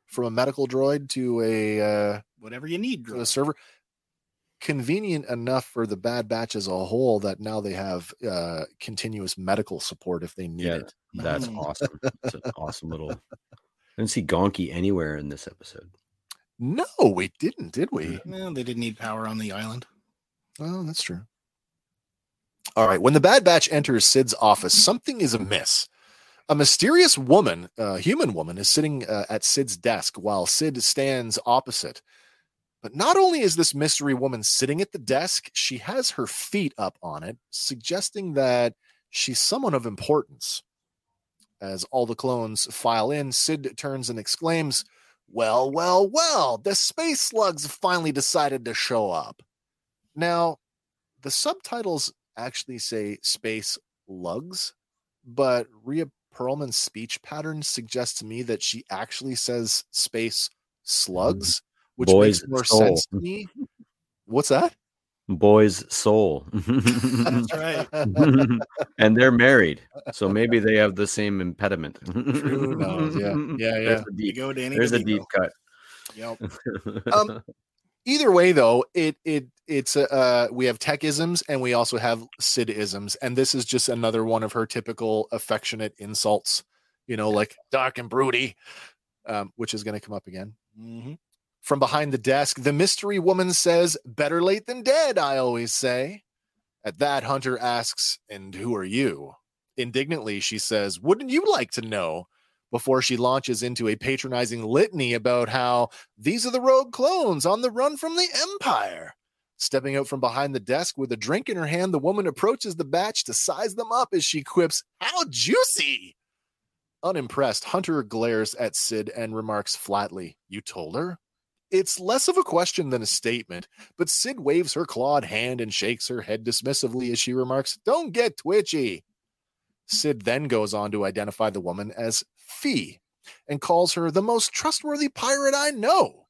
from a medical droid to a uh, Whatever you need, to a server. Convenient enough for the Bad Batch as a whole that now they have uh, continuous medical support if they need Yeah, it. That's Mm. awesome. It's an awesome little. I didn't see Gonky anywhere in this episode. No, we didn't, did we? Well, they didn't need power on the island. Oh, that's true. All right. When the Bad Batch enters Sid's office, something is amiss. A mysterious woman, a human woman, is sitting uh, at Sid's desk while Sid stands opposite. But not only is this mystery woman sitting at the desk, she has her feet up on it, suggesting that she's someone of importance. As all the clones file in, Sid turns and exclaims, Well, well, well, the space slugs finally decided to show up. Now, the subtitles actually say space lugs, but Rhea Perlman's speech pattern suggests to me that she actually says space slugs, which Boys makes more soul. sense to me. What's that? Boy's soul. That's right. and they're married, so maybe they have the same impediment. Who knows? Yeah, yeah, yeah. There's a You deep, go, Danny. there's a deep cut. Yep. Um, Either way, though, it it it's uh we have techisms and we also have Sidisms, and this is just another one of her typical affectionate insults. You know, like dark and broody, um, which is going to come up again. Mhm. From behind the desk, the mystery woman says, Better late than dead, I always say. At that, Hunter asks, And who are you? Indignantly, she says, Wouldn't you like to know? Before she launches into a patronizing litany about how these are the rogue clones on the run from the Empire. Stepping out from behind the desk with a drink in her hand, the woman approaches the batch to size them up as she quips, How juicy! Unimpressed, Hunter glares at Sid and remarks flatly, You told her? It's less of a question than a statement, but Sid waves her clawed hand and shakes her head dismissively as she remarks, Don't get twitchy. Sid then goes on to identify the woman as Phee and calls her the most trustworthy pirate I know.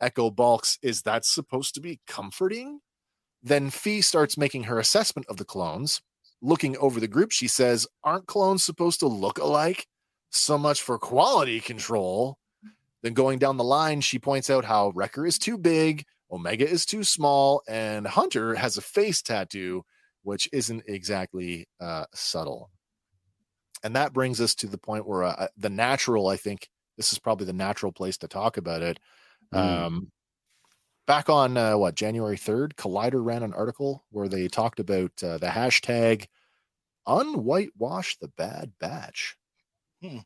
Echo balks, Is that supposed to be comforting? Then Phee starts making her assessment of the clones. Looking over the group, she says, Aren't clones supposed to look alike? So much for quality control. Then going down the line, she points out how Wrecker is too big, Omega is too small, and Hunter has a face tattoo, which isn't exactly uh, subtle. And that brings us to the point where uh, the natural, I think this is probably the natural place to talk about it. Mm. Um, back on uh, what January 3rd, Collider ran an article where they talked about uh, the hashtag unwhitewash the bad batch. Hmm.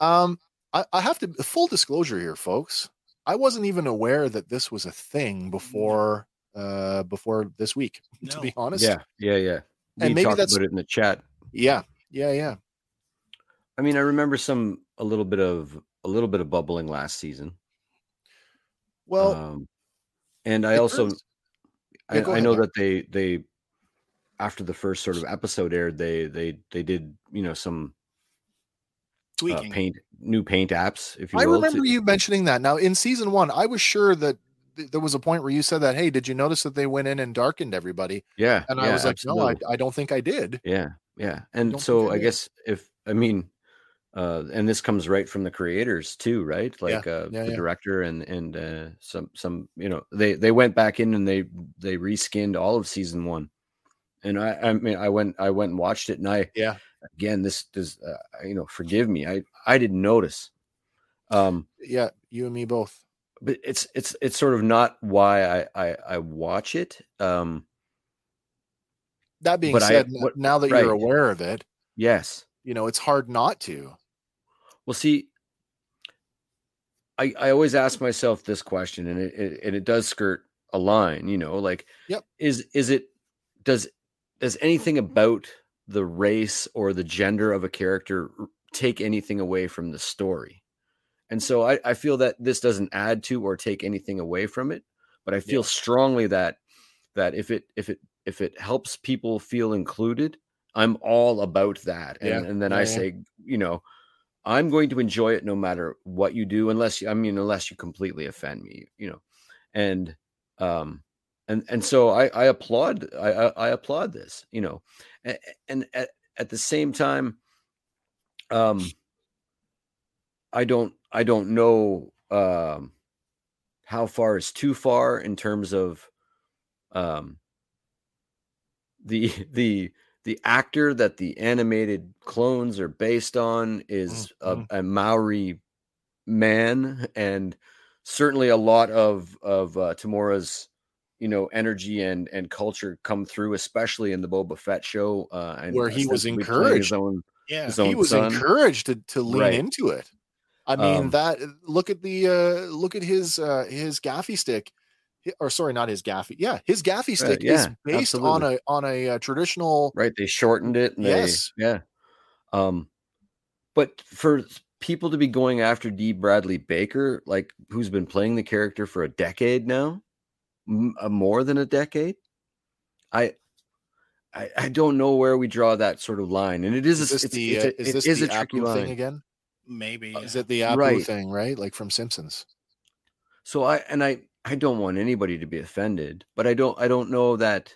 Um, I, I have to full disclosure here, folks. I wasn't even aware that this was a thing before uh before this week, to be honest. yeah, yeah, yeah. And we maybe talked that's- about it in the chat. Yeah. Yeah. Yeah. I mean, I remember some a little bit of a little bit of bubbling last season. Well, um, and I also turns- I, I know that they they after the first sort of episode aired, they they they did you know some uh, paint new paint apps. If you I will, remember to- you mentioning that. Now, in season one, I was sure that th- there was a point where you said that, hey, did you notice that they went in and darkened everybody? yeah, And I yeah, was like, no, I. I don't think I did. Yeah, yeah. And think so I I guess if I mean uh and this comes right from the creators too, right? Yeah, Like uh yeah, the yeah. director and and uh some some you know, they they went back in and they they reskinned all of season 1. And I I mean I went I went and watched it and I Yeah. Again this does uh, you know, forgive me. I I didn't notice. Um Yeah, you and me both. but it's it's it's sort of not why I I, I watch it. Um That being I- said, n- what- now that you're aware of it, yes. you know, it's hard not to. Well, see, I I always ask myself this question, and it, it and it does skirt a line, you know, like Yep. is is it does does anything about the race or the gender of a character take anything away from the story? And so I, I feel that this doesn't add to or take anything away from it, but I feel Yeah. strongly that that if it if it if it helps people feel included, I'm all about that. And, Yeah, and then yeah, I say, you know, I'm going to enjoy it no matter what you do, unless you, I mean, unless you completely offend me, you know, and, um, and, and so I, I applaud, I, I, I applaud this, you know, and, and at, at the same time, um, I don't, I don't know, um, how far is too far in terms of, um the the the actor that the animated clones are based on is Mhm. a, a Maori man, and certainly a lot of of uh, Temuera's you know energy and and culture come through, especially in the Boba Fett show, uh, and Where he was encouraged. His own, Yeah. his he was son. encouraged to, to lean Right. into it. I mean Um, that look at the uh look at his uh his gaffi stick or sorry not his gaffi yeah his gaffi stick is yeah, based on a on a, uh traditional right? They shortened it. And Yes. They, yeah. Um, but for people to be going after D. Bradley Baker, like who's been playing the character for a decade now, uh, more than a decade, I. I, I don't know where we draw that sort of line, and it is, is a, this it's, the it's uh, a, is this is the a tricky Apu line. thing again Maybe. Uh, yeah. is it the Apu Right. thing right like from Simpsons So I and I I don't want anybody to be offended, but I don't I don't know that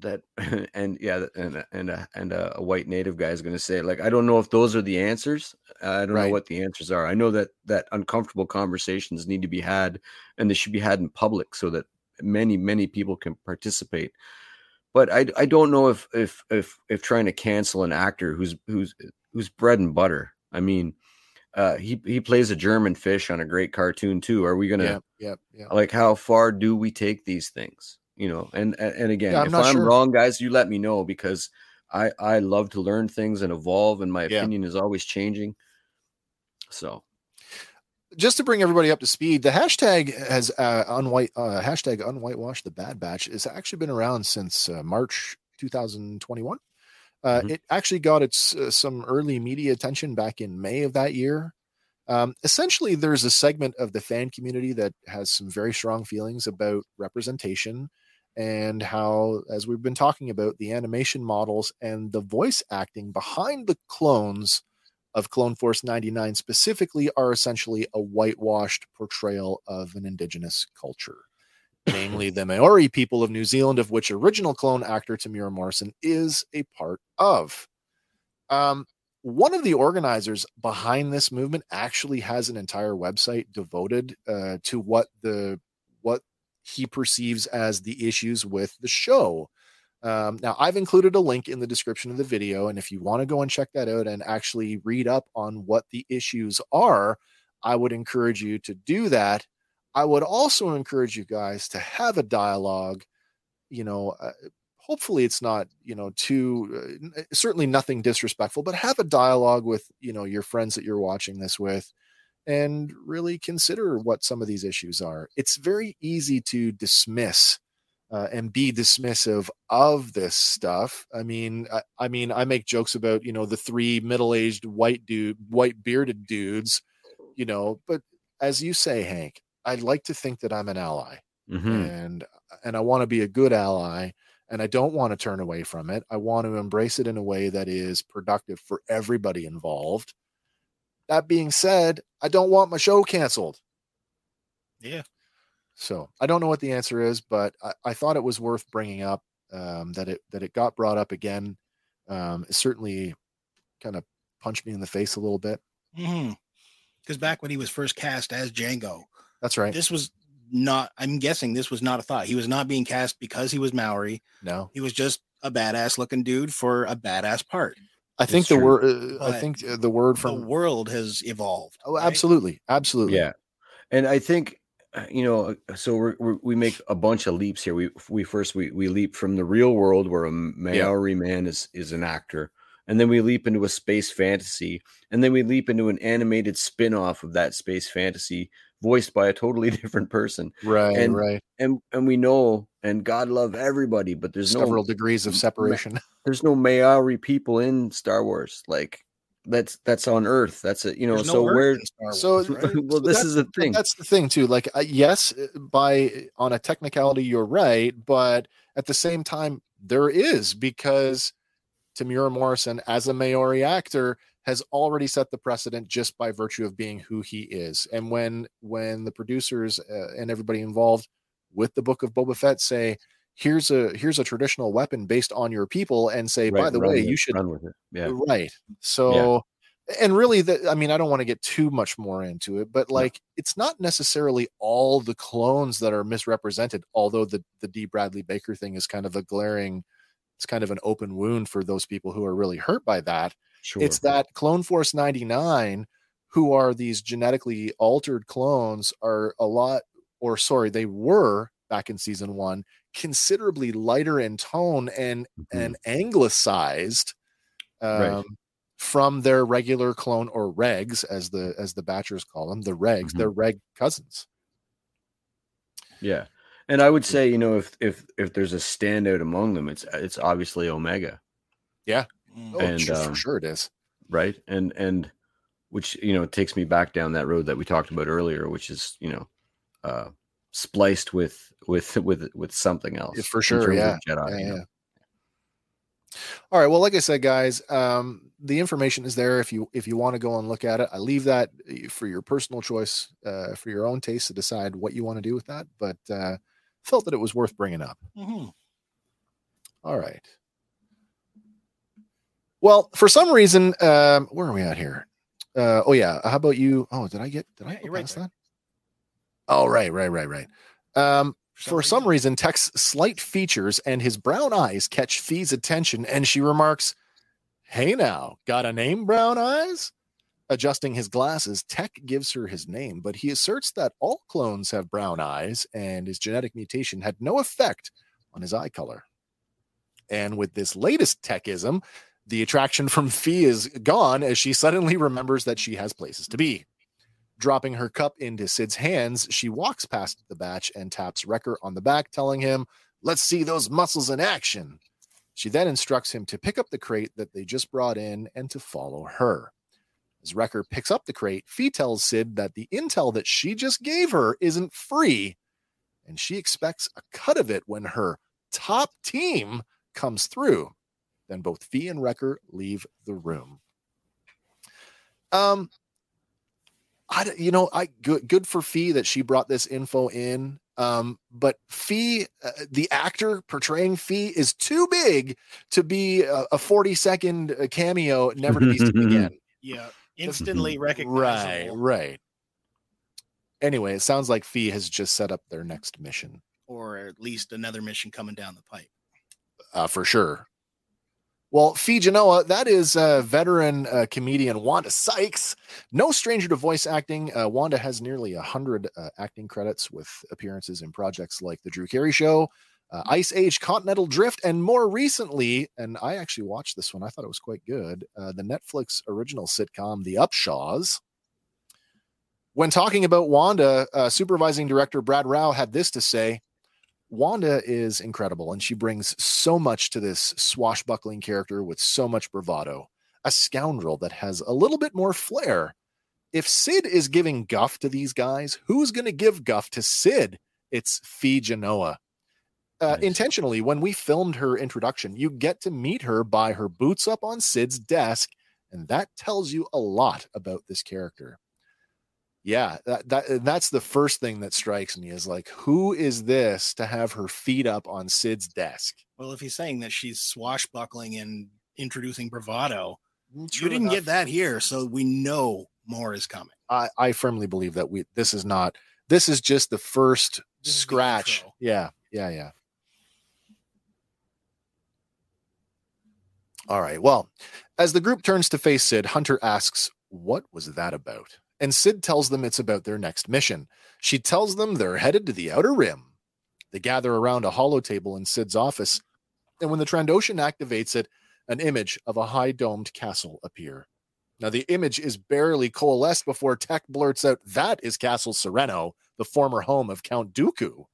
that and yeah and and a, and a, a white native guy is going to say like I don't know if those are the answers. I don't Right. know what the answers are. I know that that uncomfortable conversations need to be had and they should be had in public so that many many people can participate. But I I don't know if if if if trying to cancel an actor who's who's who's bread and butter. I mean, uh, he he plays a German fish on a great cartoon too. Are we gonna yeah yeah yeah like how far do we take these things? You know, and and, again, Yeah, I'm if I'm sure. wrong, guys, you let me know because I I love to learn things and evolve, and my Yeah. opinion is always changing. So just to bring everybody up to speed, the hashtag has uh, unwhite uh, hashtag unwhitewash the bad batch has actually been around since uh, March 2021. Uh, Mhm. It actually got its uh, some early media attention back in May of that year. Um, essentially, there's a segment of the fan community that has some very strong feelings about representation and how, as we've been talking about, the animation models and the voice acting behind the clones of Clone Force 99 specifically are essentially a whitewashed portrayal of an indigenous culture, namely the Maori people of New Zealand, of which original clone actor Temuera Morrison is a part of. Um, one of the organizers behind this movement actually has an entire website devoted uh, to what the what he perceives as the issues with the show. Um, now, I've included a link in the description of the video, and if you want to go and check that out and actually read up on what the issues are, I would encourage you to do that. I would also encourage you guys to have a dialogue. You know, uh, hopefully it's not you know too uh, certainly nothing disrespectful, but have a dialogue with you know your friends that you're watching this with, and really consider what some of these issues are. It's very easy to dismiss uh, and be dismissive of this stuff. I mean, I, I mean, I make jokes about you know the three middle-aged white dude, white bearded dudes, you know. But as you say, Hank, I'd like to think that I'm an ally, mhm. and and I want to be a good ally, and I don't want to turn away from it. I want to embrace it in a way that is productive for everybody involved. That being said, I don't want my show canceled. Yeah. So I don't know what the answer is, but I, I thought it was worth bringing up um, that it that it got brought up again. Um, it certainly kind of punched me in the face a little bit. Because back when he was first cast as Jango, That's right. this was not, I'm guessing this was not a thought. He was not being cast because he was Maori. No, He was just a badass looking dude for a badass part. I think the true. word. Uh, I think uh, the word from The world has evolved. Oh, right? absolutely, absolutely. yeah, and I think uh, you know. So we're, we're, we make a bunch of leaps here. We we first we we leap from the real world where a Maori man is is an actor, and then we leap into a space fantasy, and then we leap into an animated spin-off of that space fantasy voiced by a totally different person. Right, And right. And and we know, and God love everybody, but there's Several no degrees of separation. there's no Maori people in Star Wars. Like that's that's on Earth. That's it. You know. There's no so Earth where? in So, right? well, So this is the thing. That's the thing too. Like, uh, yes, uh, by on a technicality, you're right, but at the same time, there is because Temuera Morrison, as a Maori actor, has already set the precedent just by virtue of being who he is. And when when the producers uh, and everybody involved with the book of Boba Fett say, "Here's a here's a traditional weapon based on your people," and say, "By the way, with- you should run with it. Yeah. Right. So and really the i mean i don't want to get too much more into it but like it's not necessarily all the clones that are misrepresented although the the d bradley baker thing is kind of a glaring it's kind of an open wound for those people who are really hurt by that Sure. it's that clone force 99 who are these genetically altered clones are a lot or sorry they were back in season one considerably lighter in tone and Mhm. and anglicized um, Right. from their regular clone or regs as the as the batchers call them the regs Mhm. they're reg cousins Yeah, and I would say you know if if if there's a standout among them, it's it's obviously Omega, Mm. Oh And, sure, um, for sure it is right? And and which you know takes me back down that road that we talked about earlier, which is you know uh spliced with with with with something else for sure, yeah. Jedi. Yeah, you know? yeah. All right. Well, like I said, guys, um, the information is there if you if you want to go and look at it. I leave that uh, for your personal choice, uh, for your own taste to decide what you want to do with that. But uh, felt that it was worth bringing up. Mhm. All right. Well, for some reason, um, where are we at here? Uh, oh yeah. How about you? Oh, did I get? Did I Yeah, you're right there. that? Oh, right, right, right, right. Um, for some reason, Tech's slight features and his brown eyes catch Phee's attention, and she remarks, Hey now, got a name, Brown Eyes? Adjusting his glasses, Tech gives her his name, but he asserts that all clones have brown eyes, and his genetic mutation had no effect on his eye color. And with this latest Techism, the attraction from Phee is gone as she suddenly remembers that she has places to be. Dropping her cup into Sid's hands, she walks past the batch and taps Wrecker on the back, telling him, Let's see those muscles in action. She then instructs him to pick up the crate that they just brought in and to follow her. As Wrecker picks up the crate, Phee tells Sid that the intel that she just gave her isn't free, and she expects a cut of it when her top team comes through. Then both Phee and Wrecker leave the room. Um, I, d- you know, I good good for Phee that she brought this info in. Um, but Phee, uh, the actor portraying Phee, is too big to be a, a forty second uh, cameo, never to be seen again. Yeah, instantly Right, recognizable. right. Anyway, it sounds like Phee has just set up their next mission, Or at least another mission coming down the pipe. uh, for sure. Well, Phee Genoa, that is uh, veteran uh, comedian Wanda Sykes. No stranger to voice acting. Uh, Wanda has nearly a hundred uh, acting credits with appearances in projects like The Drew Carey Show, uh, Ice Age, Continental Drift, and more recently, and I actually watched this one. I thought it was quite good. Uh, the Netflix original sitcom The Upshaws. When talking about Wanda, uh, supervising director Brad Rau had this to say. Wanda is incredible, and she brings so much to this swashbuckling character with so much bravado. A scoundrel that has a little bit more flair. If Sid is giving guff to these guys, who's going to give guff to Sid? It's Phee Genoa. Uh, Nice. Intentionally, when we filmed her introduction, you get to meet her by her boots up on Sid's desk, and that tells you a lot about this character. Yeah, that, that that's the first thing that strikes me is like, who is this to have her feet up on Sid's desk? Well, if he's saying that she's swashbuckling and introducing bravado, mm, True you didn't enough. get that here, so we know more is coming. I, I firmly believe that we this is not this is just the first This is the scratch. Yeah, yeah, yeah. All right. Well, as the group turns to face Sid, Hunter asks, What was that about? And Sid tells them it's about their next mission. She tells them they're headed to the outer rim. They gather around a holo table in Sid's office, and when the Trandoshan activates it, an image of a high domed castle appear. Now, the image is barely coalesced before Tech blurts out, That is Castle Serenno, the former home of Count Dooku.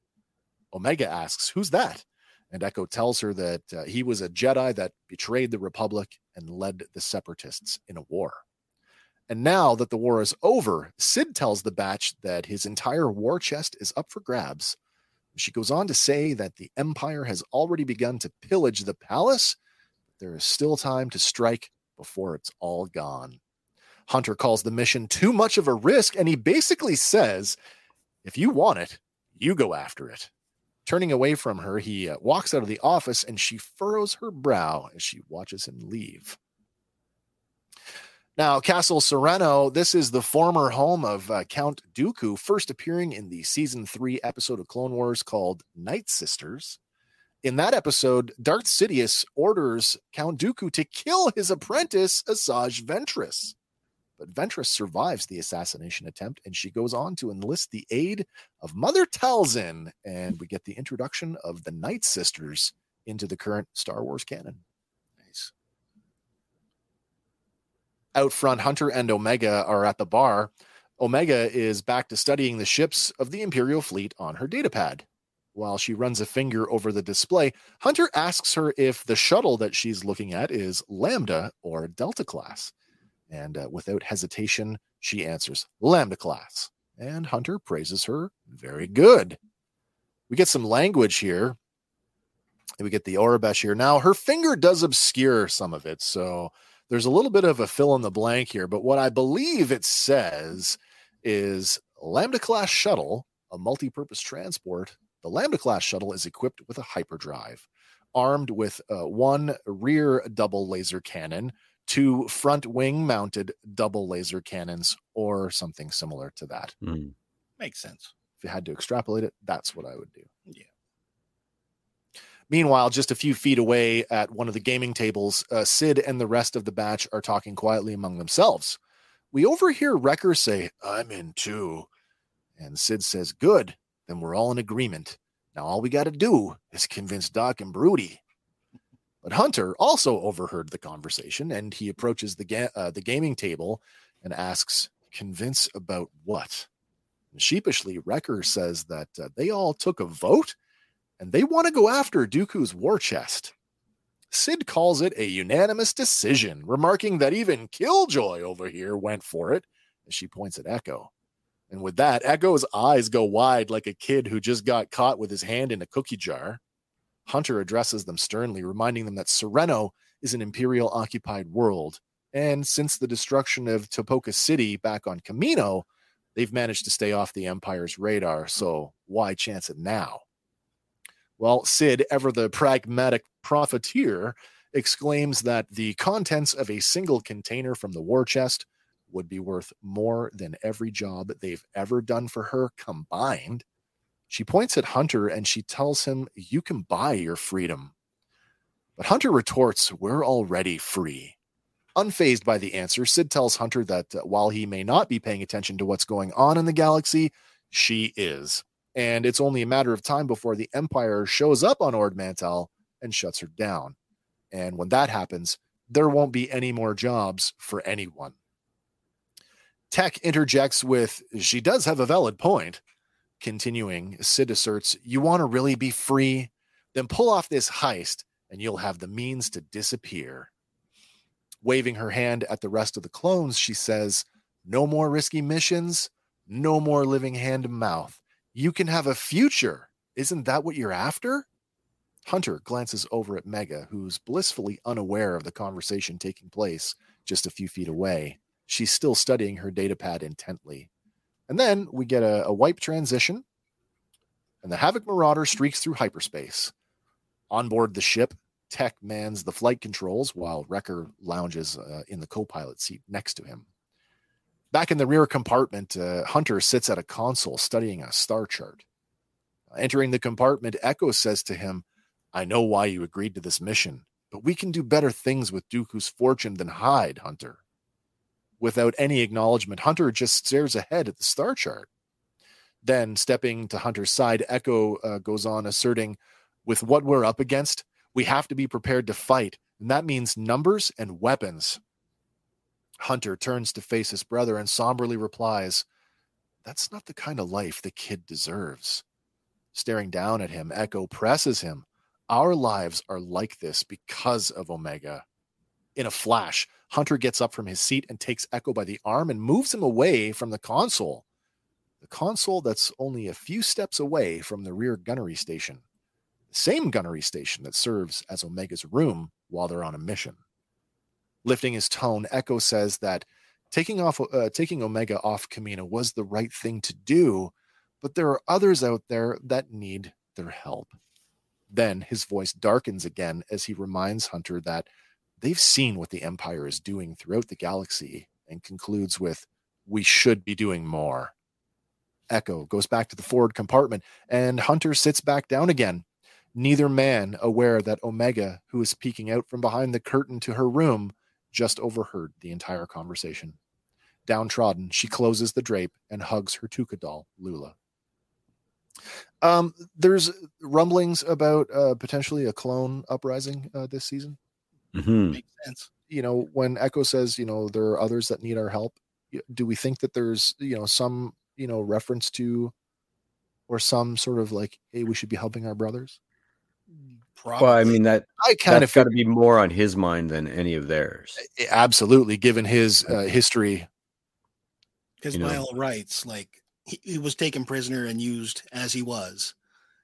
Omega asks, Who's that? And Echo tells her that uh, he was a Jedi that betrayed the Republic and led the Separatists in a war. And now that the war is over, Sid tells the batch that his entire war chest is up for grabs. She goes on to say that the Empire has already begun to pillage the palace. There is still time to strike before it's all gone. Hunter calls the mission too much of a risk, and he basically says, if you want it, you go after it. Turning away from her, he uh, walks out of the office and she furrows her brow as she watches him leave. Now, Castle Serenno, this is the former home of uh, Count Dooku, first appearing in the season three episode of Clone Wars called Night Sisters. In that episode, Darth Sidious orders Count Dooku to kill his apprentice, Asajj Ventress. But Ventress survives the assassination attempt and she goes on to enlist the aid of Mother Talzin. And we get the introduction of the Night Sisters into the current Star Wars canon. Nice. Out front, Hunter and Omega are at the bar. Omega is back to studying the ships of the Imperial fleet on her datapad. While she runs a finger over the display, Hunter asks her if the shuttle that she's looking at is Lambda or Delta class. And uh, without hesitation, she answers Lambda class. And Hunter praises her very good. We get some language here. And we get the Aurebesh here. Now, her finger does obscure some of it. So there's a little bit of a fill in the blank here. But what I believe it says is Lambda class shuttle, a multi purpose transport. The Lambda class shuttle is equipped with a hyperdrive, armed with uh, one rear double laser cannon, two front wing mounted double laser cannons, or something similar to that. Hmm. Makes sense. If you had to extrapolate it, that's what I would do. Yeah. Meanwhile, just a few feet away at one of the gaming tables, uh, Cid and the rest of the batch are talking quietly among themselves. We overhear Wrecker say, I'm in too. And Cid says, Good, then we're all in agreement. Now all we got to do is convince Doc and Broody. But Hunter also overheard the conversation and he approaches the, ga- uh, the gaming table and asks, Convince about what? And sheepishly, Wrecker says that uh, they all took a vote and they want to go after Dooku's war chest. Cid calls it a unanimous decision, remarking that even Killjoy over here went for it as she points at Echo. And with that, Echo's eyes go wide like a kid who just got caught with his hand in a cookie jar. Hunter addresses them sternly, reminding them that Serenno is an Imperial occupied world. And since the destruction of Tipoca City back on Kamino, they've managed to stay off the Empire's radar. So why chance it now? Well, Cid, ever the pragmatic profiteer, exclaims that the contents of a single container from the war chest would be worth more than every job they've ever done for her combined. She points at Hunter and she tells him, You can buy your freedom. But Hunter retorts, We're already free. Unfazed by the answer, Cid tells Hunter that uh, while he may not be paying attention to what's going on in the galaxy, she is. And it's only a matter of time before the Empire shows up on Ord Mantell and shuts her down. And when that happens, there won't be any more jobs for anyone. Tech interjects with, She does have a valid point. Continuing, Cid asserts, You want to really be free? Then pull off this heist and you'll have the means to disappear. Waving her hand at the rest of the clones, she says, No more risky missions, no more living hand to mouth. You can have a future. Isn't that what you're after? Hunter glances over at Omega, who's blissfully unaware of the conversation taking place just a few feet away. She's still studying her datapad intently. And then we get a, a wipe transition, and the Havoc Marauder streaks through hyperspace. On board the ship, Tech mans the flight controls while Wrecker lounges uh, in the co pilot seat next to him. Back in the rear compartment, uh, Hunter sits at a console studying a star chart. Entering the compartment, Echo says to him, I know why you agreed to this mission, but we can do better things with Dooku's fortune than hide, Hunter. Without any acknowledgement, Hunter just stares ahead at the star chart. Then, stepping to Hunter's side, Echo uh, goes on asserting, With what we're up against, we have to be prepared to fight, and that means numbers and weapons. Hunter turns to face his brother and somberly replies, That's not the kind of life the kid deserves. Staring down at him, Echo presses him. Our lives are like this because of Omega. In a flash, Hunter gets up from his seat and takes Echo by the arm and moves him away from the console. The console that's only a few steps away from the rear gunnery station. The same gunnery station that serves as Omega's room while they're on a mission. Lifting his tone, Echo says that taking off uh, taking Omega off Kamino was the right thing to do, but there are others out there that need their help. Then his voice darkens again as he reminds Hunter that they've seen what the Empire is doing throughout the galaxy and concludes with, We should be doing more. Echo goes back to the forward compartment, and Hunter sits back down again. Neither man aware that Omega, who is peeking out from behind the curtain to her room, just overheard the entire conversation. Downtrodden, she closes the drape and hugs her Tooka doll, Lula. Um, there's rumblings about uh, potentially a clone uprising uh, this season. Mm-hmm. Makes sense. You know, when Echo says, you know, there are others that need our help, do we think that there's, you know, some, you know, reference to or some sort of like, hey, we should be helping our brothers? Probably. Well, I mean that I kind of got to be more on his mind than any of theirs. absolutely, given his uh, history. because you know. by rights, like he, he was taken prisoner and used as he was,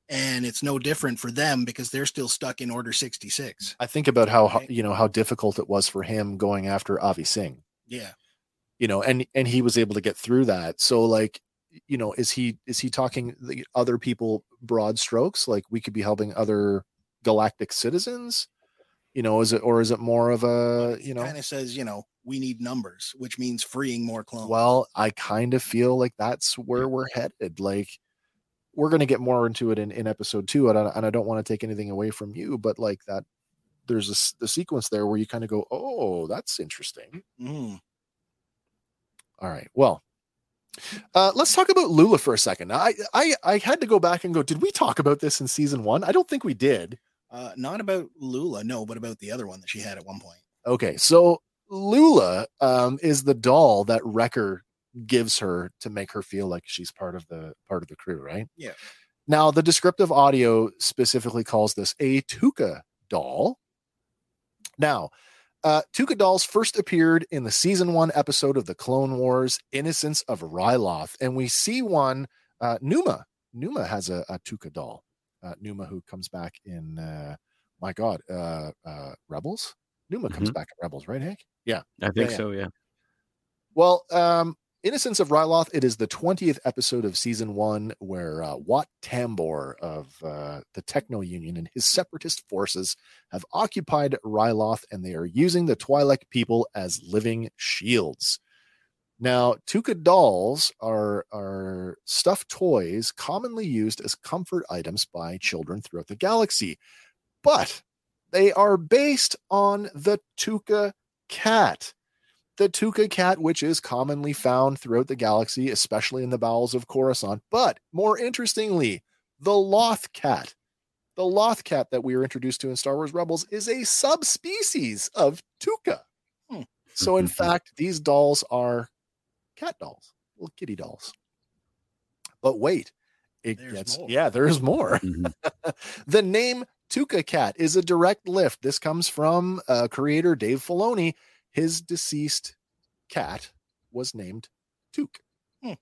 and it's no different for them because they're still stuck in Order sixty six. I think about how, how Right. you know how difficult it was for him going after Avi Singh. Yeah, you know and and he was able to get through that so like you know is he is he talking the other people broad strokes like we could be helping other galactic citizens you know is it or is it more of a you know kind of says you know we need numbers, which means freeing more clones. well i kind of feel like that's where we're headed like we're going to get more into it in, in episode two and I, and I don't want to take anything away from you but like that there's a the sequence there where you kind of go oh that's interesting Mm. All right. Well, uh, let's talk about Lula for a second. I, I I had to go back and go. Did we talk about this in season one? I don't think we did. Uh, not about Lula, no, but about the other one that she had at one point. Okay, so Lula um, is the doll that Wrecker gives her to make her feel like she's part of the part of the crew, right? Yeah. Now, the descriptive audio specifically calls this a Tooka doll. Now, uh, Tooka dolls first appeared in the season one episode of the Clone Wars, Innocence of Ryloth, and we see one. Uh, Numa, Numa has a, a Tooka doll. Uh, Numa, who comes back in, uh, my God, uh, uh, Rebels. Numa comes Mhm. back in Rebels, right, Hank? Yeah. I think yeah. so. Yeah. Well, um, Innocence of Ryloth, it is the 20th episode of season one where uh, Wat Tambor of uh, the Techno Union and his separatist forces have occupied Ryloth and they are using the Twi'lek people as living shields. Now, Tooka dolls are, are stuffed toys commonly used as comfort items by children throughout the galaxy, but they are based on the Tooka cat the Tooka cat, which is commonly found throughout the galaxy, especially in the bowels of Coruscant. But more interestingly, the Loth cat. The Loth cat that we were introduced to in Star Wars Rebels is a subspecies of Tooka. Hmm. So, in fact, these dolls are cat dolls, little kitty dolls. But wait, it There's gets, more. yeah, there's more Mhm. the name Tooka Cat is a direct lift. This comes from uh, creator Dave Filoni. His deceased cat was named Tuke. Hmm.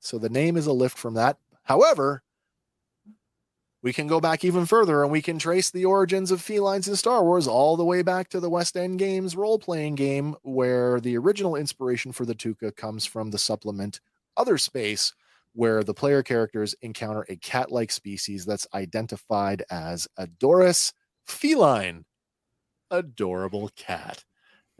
So the name is a lift from that. However, we can go back even further and we can trace the origins of felines in Star Wars all the way back to the West End Games role playing game, where the original inspiration for the Tooka comes from the supplement Other Space, where the player characters encounter a cat like species that's identified as a Doris feline, adorable cat.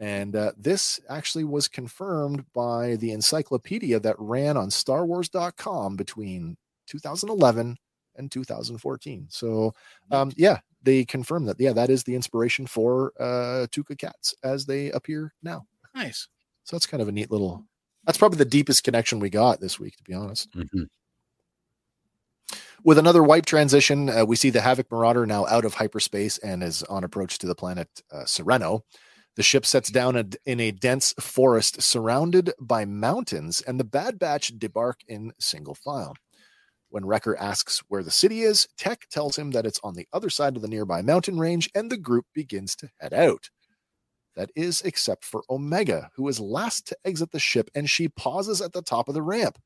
And uh, this actually was confirmed by the encyclopedia that ran on StarWars.com between 2011 and 2014. So, um, yeah, they confirm that. Yeah, that is the inspiration for uh, Tooka cats as they appear now. Nice. So that's kind of a neat little. That's probably the deepest connection we got this week, to be honest. Mhm. With another wipe transition, uh, we see the Havoc Marauder now out of hyperspace and is on approach to the planet uh, Serenno. The ship sets down a, in a dense forest surrounded by mountains, and the Bad Batch debark in single file. When Wrecker asks where the city is, Tech tells him that it's on the other side of the nearby mountain range, and the group begins to head out. That is, except for Omega, who is last to exit the ship, and she pauses at the top of the ramp.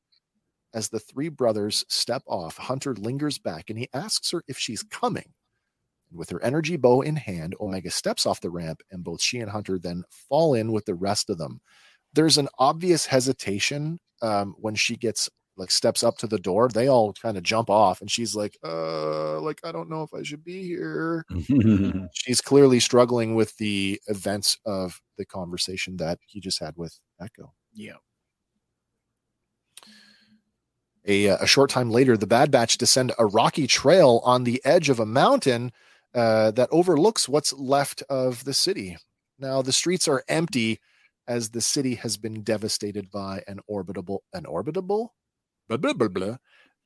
As the three brothers step off, Hunter lingers back and he asks her if she's coming. And with her energy bow in hand, Omega steps off the ramp, and both she and Hunter then fall in with the rest of them. There's an obvious hesitation um, when she gets like steps up to the door. They all kind of jump off, and she's like, "Uh, like I don't know if I should be here." she's clearly struggling with the events of the conversation that he just had with Echo. Yeah. A, uh, a short time later, the Bad Batch descend a rocky trail on the edge of a mountain uh, that overlooks what's left of the city. Now, the streets are empty as the city has been devastated by an orbitable, an orbitable, blah, blah, blah, blah,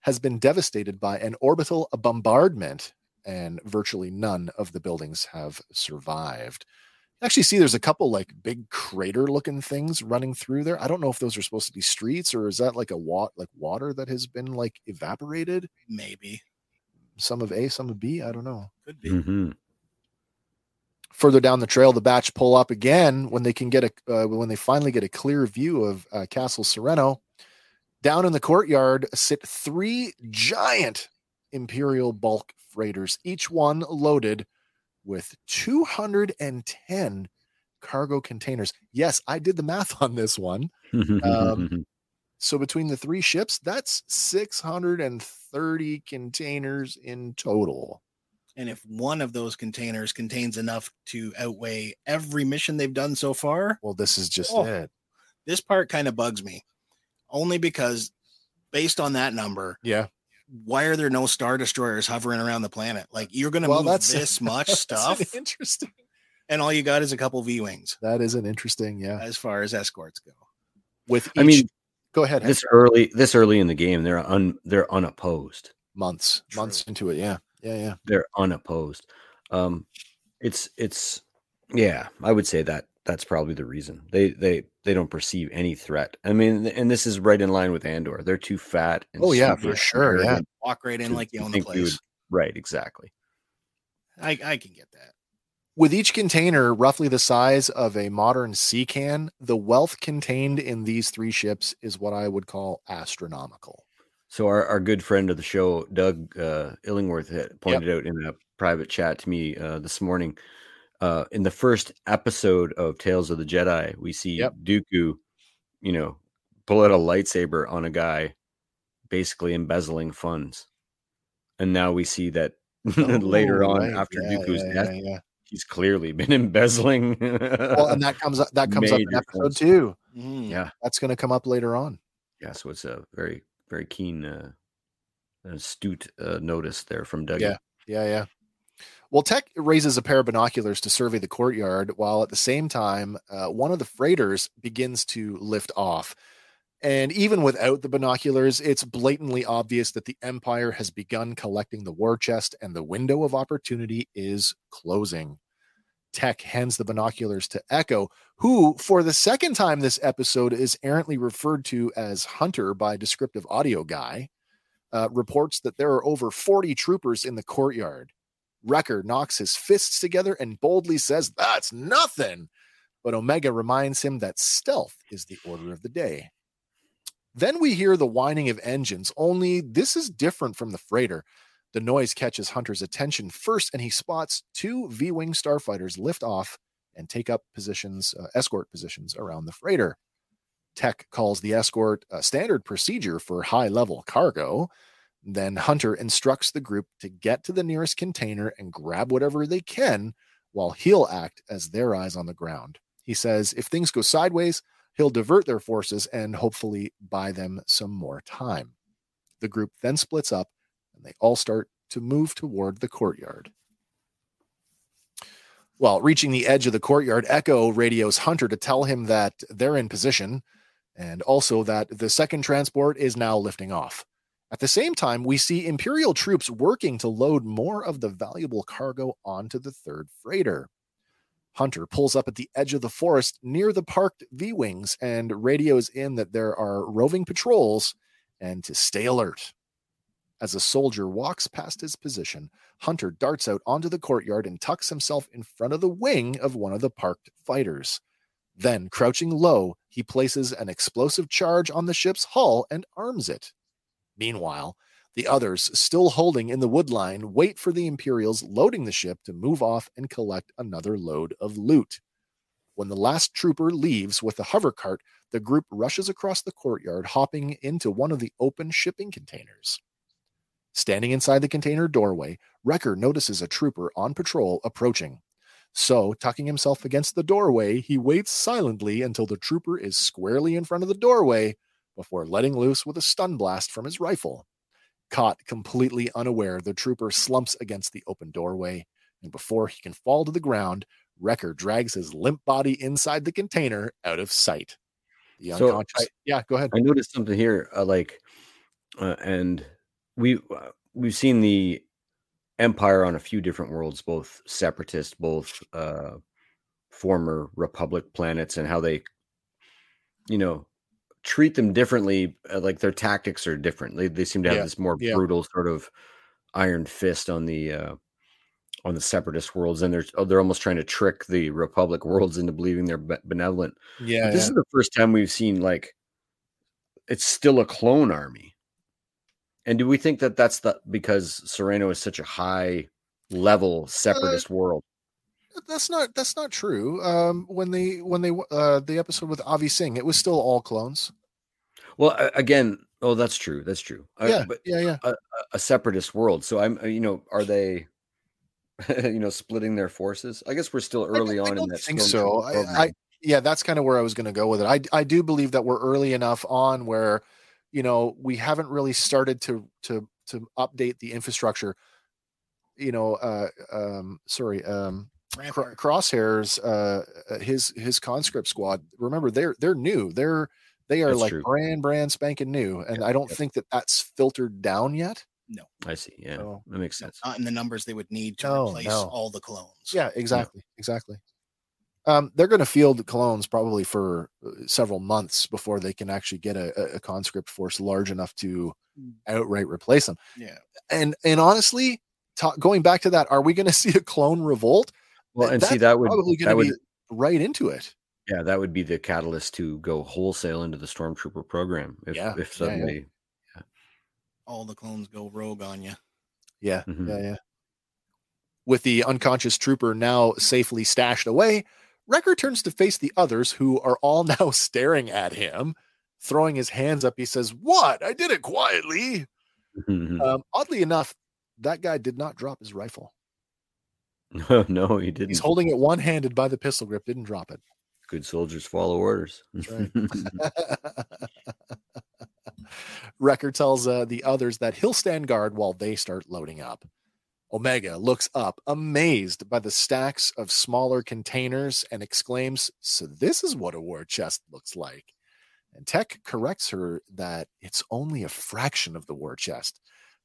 has been devastated by an orbital bombardment, and virtually none of the buildings have survived. Actually, see, there's a couple like big crater looking things running through there. I don't know if those are supposed to be streets or is that like a wat like water that has been like evaporated. Maybe. Some of A, some of B. I don't know. Could be. Mhm. Further down the trail, the batch pull up again when they can get a uh, when they finally get a clear view of uh, Castle Serenno. Down in the courtyard sit three giant Imperial bulk freighters, each one loaded with 210 cargo containers. Yes, I did the math on this one. Um, So between the three ships, that's 630 containers in total. And if one of those containers contains enough to outweigh every mission they've done so far, Well, this is just Oh. it. this part kind of bugs me. Only because based on that number, Yeah. why are there no star destroyers hovering around the planet? Like you're gonna Well, move that's- this much That's stuff, interesting. and all you got is a couple V wings That is an interesting, yeah. as far as escorts go. With each, I mean, go ahead. this early, this early in the game, they're un, they're unopposed. months, True. months into it. Yeah. Yeah. Yeah. They're unopposed. Um, it's it's yeah, I would say that that's probably the reason they they they don't perceive any threat. I mean, and this is right in line with Andor. They're too fat. And Oh, yeah, for sure, yeah. Walk right in to- like you own the think you place. Right, exactly. I, I can get that. With each container roughly the size of a modern sea can, the wealth contained in these three ships is what I would call astronomical. So our, our good friend of the show, Doug uh, Illingworth, had pointed out in a private chat to me uh, this morning. Uh, in the first episode of Tales of the Jedi, we see Yep. Dooku, you know, pull out a lightsaber on a guy, basically embezzling funds. And now we see that later Oh, on, right. after Yeah, Dooku's yeah, death, yeah, yeah. he's clearly been embezzling. Well, and that comes up that comes up in episode two. Mhm. yeah, That's going to come up later on. yeah. So it's a very, very keen, uh, astute uh, notice there from Doug. Yeah. Yeah, yeah. Well, Tech raises a pair of binoculars to survey the courtyard, while at the same time, uh, one of the freighters begins to lift off. And even without the binoculars, it's blatantly obvious that the Empire has begun collecting the war chest and the window of opportunity is closing. Tech hands the binoculars to Echo, who, for the second time this episode, is errantly referred to as Hunter by descriptive audio guy uh, reports that there are over 40 troopers in the courtyard. Wrecker knocks his fists together and boldly says, That's nothing. But Omega reminds him that stealth is the order of the day. Then we hear the whining of engines, only this is different from the freighter. The noise catches Hunter's attention first, and he spots two V Wing starfighters lift off and take up positions, uh, escort positions around the freighter. Tech calls the escort a standard procedure for high level cargo. Then Hunter instructs the group to get to the nearest container and grab whatever they can while he'll act as their eyes on the ground. He says if things go sideways, he'll divert their forces and hopefully buy them some more time. The group then splits up and they all start to move toward the courtyard. Well, reaching the edge of the courtyard, Echo radios Hunter to tell him that they're in position and also that the second transport is now lifting off. At the same time, we see Imperial troops working to load more of the valuable cargo onto the third freighter. Hunter pulls up at the edge of the forest near the parked V Wings and radios in that there are roving patrols and to stay alert. As a soldier walks past his position, Hunter darts out onto the courtyard and tucks himself in front of the wing of one of the parked fighters. Then, crouching low, he places an explosive charge on the ship's hull and arms it. Meanwhile, the others, still holding in the wood line, wait for the Imperials loading the ship to move off and collect another load of loot. When the last trooper leaves with the hover cart, the group rushes across the courtyard, hopping into one of the open shipping containers. Standing inside the container doorway, Wrecker notices a trooper on patrol approaching. So, tucking himself against the doorway, he waits silently until the trooper is squarely in front of the doorway before letting loose with a stun blast from his rifle. Caught completely unaware, the trooper slumps against the open doorway, and before he can fall to the ground, Wrecker drags his limp body inside the container out of sight. The So, unconscious. I- yeah, go ahead. I noticed something here, uh, like, uh, and we uh, we've seen the empire on a few different worlds, both separatist, both uh, former republic planets, and how they, you know, treat them differently. Uh, like their tactics are different. They they seem to have Yeah, this more yeah. brutal sort of iron fist on the uh, on the separatist worlds, and they're oh, they're almost trying to trick the republic worlds into believing they're benevolent. Yeah, But this is the first time we've seen like it's still a clone army. And do we think that that's the because Serenno is such a high level separatist world? that's not that's not true. Um, when they when they uh the episode with Avi Singh, it was still all clones. Well, again, oh, that's true. That's true. Uh, yeah, but yeah, yeah. a, a separatist world. So I'm, uh, you know, are they, you know, splitting their forces? I guess we're still early I on in don't that. think so. I, program. I yeah, that's kind of where I was going to go with it. I I do believe that we're early enough on where you know we haven't really started to to to update the infrastructure. You know, uh, um, sorry, um, Cro- Crosshairs, uh, uh, his his conscript squad. Remember, they're they're new. They're they are That's like true. brand brand spanking new, and Yep, I don't yep. think that that's filtered down yet. No, I see. Yeah, So- that makes sense. Not in the numbers they would need to No, replace no. all the clones. Yeah, exactly, exactly. Um, they're going to field clones probably for uh, several months before they can actually get a, a- a conscript force large enough to Mm. outright replace them. Yeah. And and honestly, ta- going back to that, are we going to see a clone revolt? Well, Th- and see that would Probably that going would to be right into it. Yeah that would be the catalyst to go wholesale into the stormtrooper program if Yeah, if yeah, yeah. suddenly All the clones go rogue on you. Yeah, Mhm. yeah, yeah. With the unconscious trooper now safely stashed away, Wrecker turns to face the others who are all now staring at him. Throwing his hands up, he says, What? I did it quietly. Um, oddly enough, that guy did not drop his rifle. no, no, he didn't. He's holding it one handed by the pistol grip, didn't drop it. Good soldiers follow orders. That's right. Wrecker tells uh, the others that he'll stand guard while they start loading up. Omega looks up, amazed by the stacks of smaller containers, and exclaims, So, this is what a war chest looks like. And Tech corrects her that it's only a fraction of the war chest,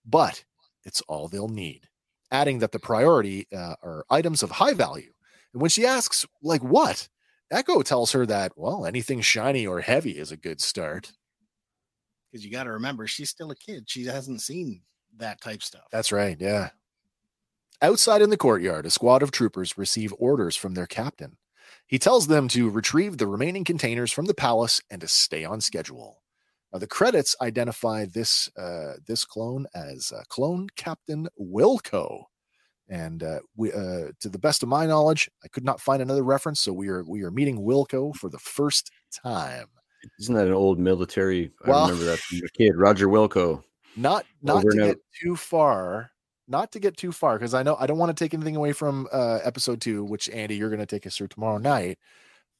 but it's all they'll need, adding that the priority uh, are items of high value. And when she asks, like what? Echo tells her that, well, anything shiny or heavy is a good start. Because you got to remember, she's still a kid. She hasn't seen that type stuff. That's right. Yeah. Outside in the courtyard, a squad of troopers receive orders from their captain. He tells them to retrieve the remaining containers from the palace and to stay on schedule. Now, the credits identify this uh, this clone as uh, Clone Captain Wilco, and uh, we, uh, to the best of my knowledge, I could not find another reference. So we are we are meeting Wilco for the first time. Isn't that an old military? Well- I remember that from a kid, Roger Wilco. not not to get too far not to get too far because i know i don't want to take anything away from uh episode two which andy you're going to take us through tomorrow night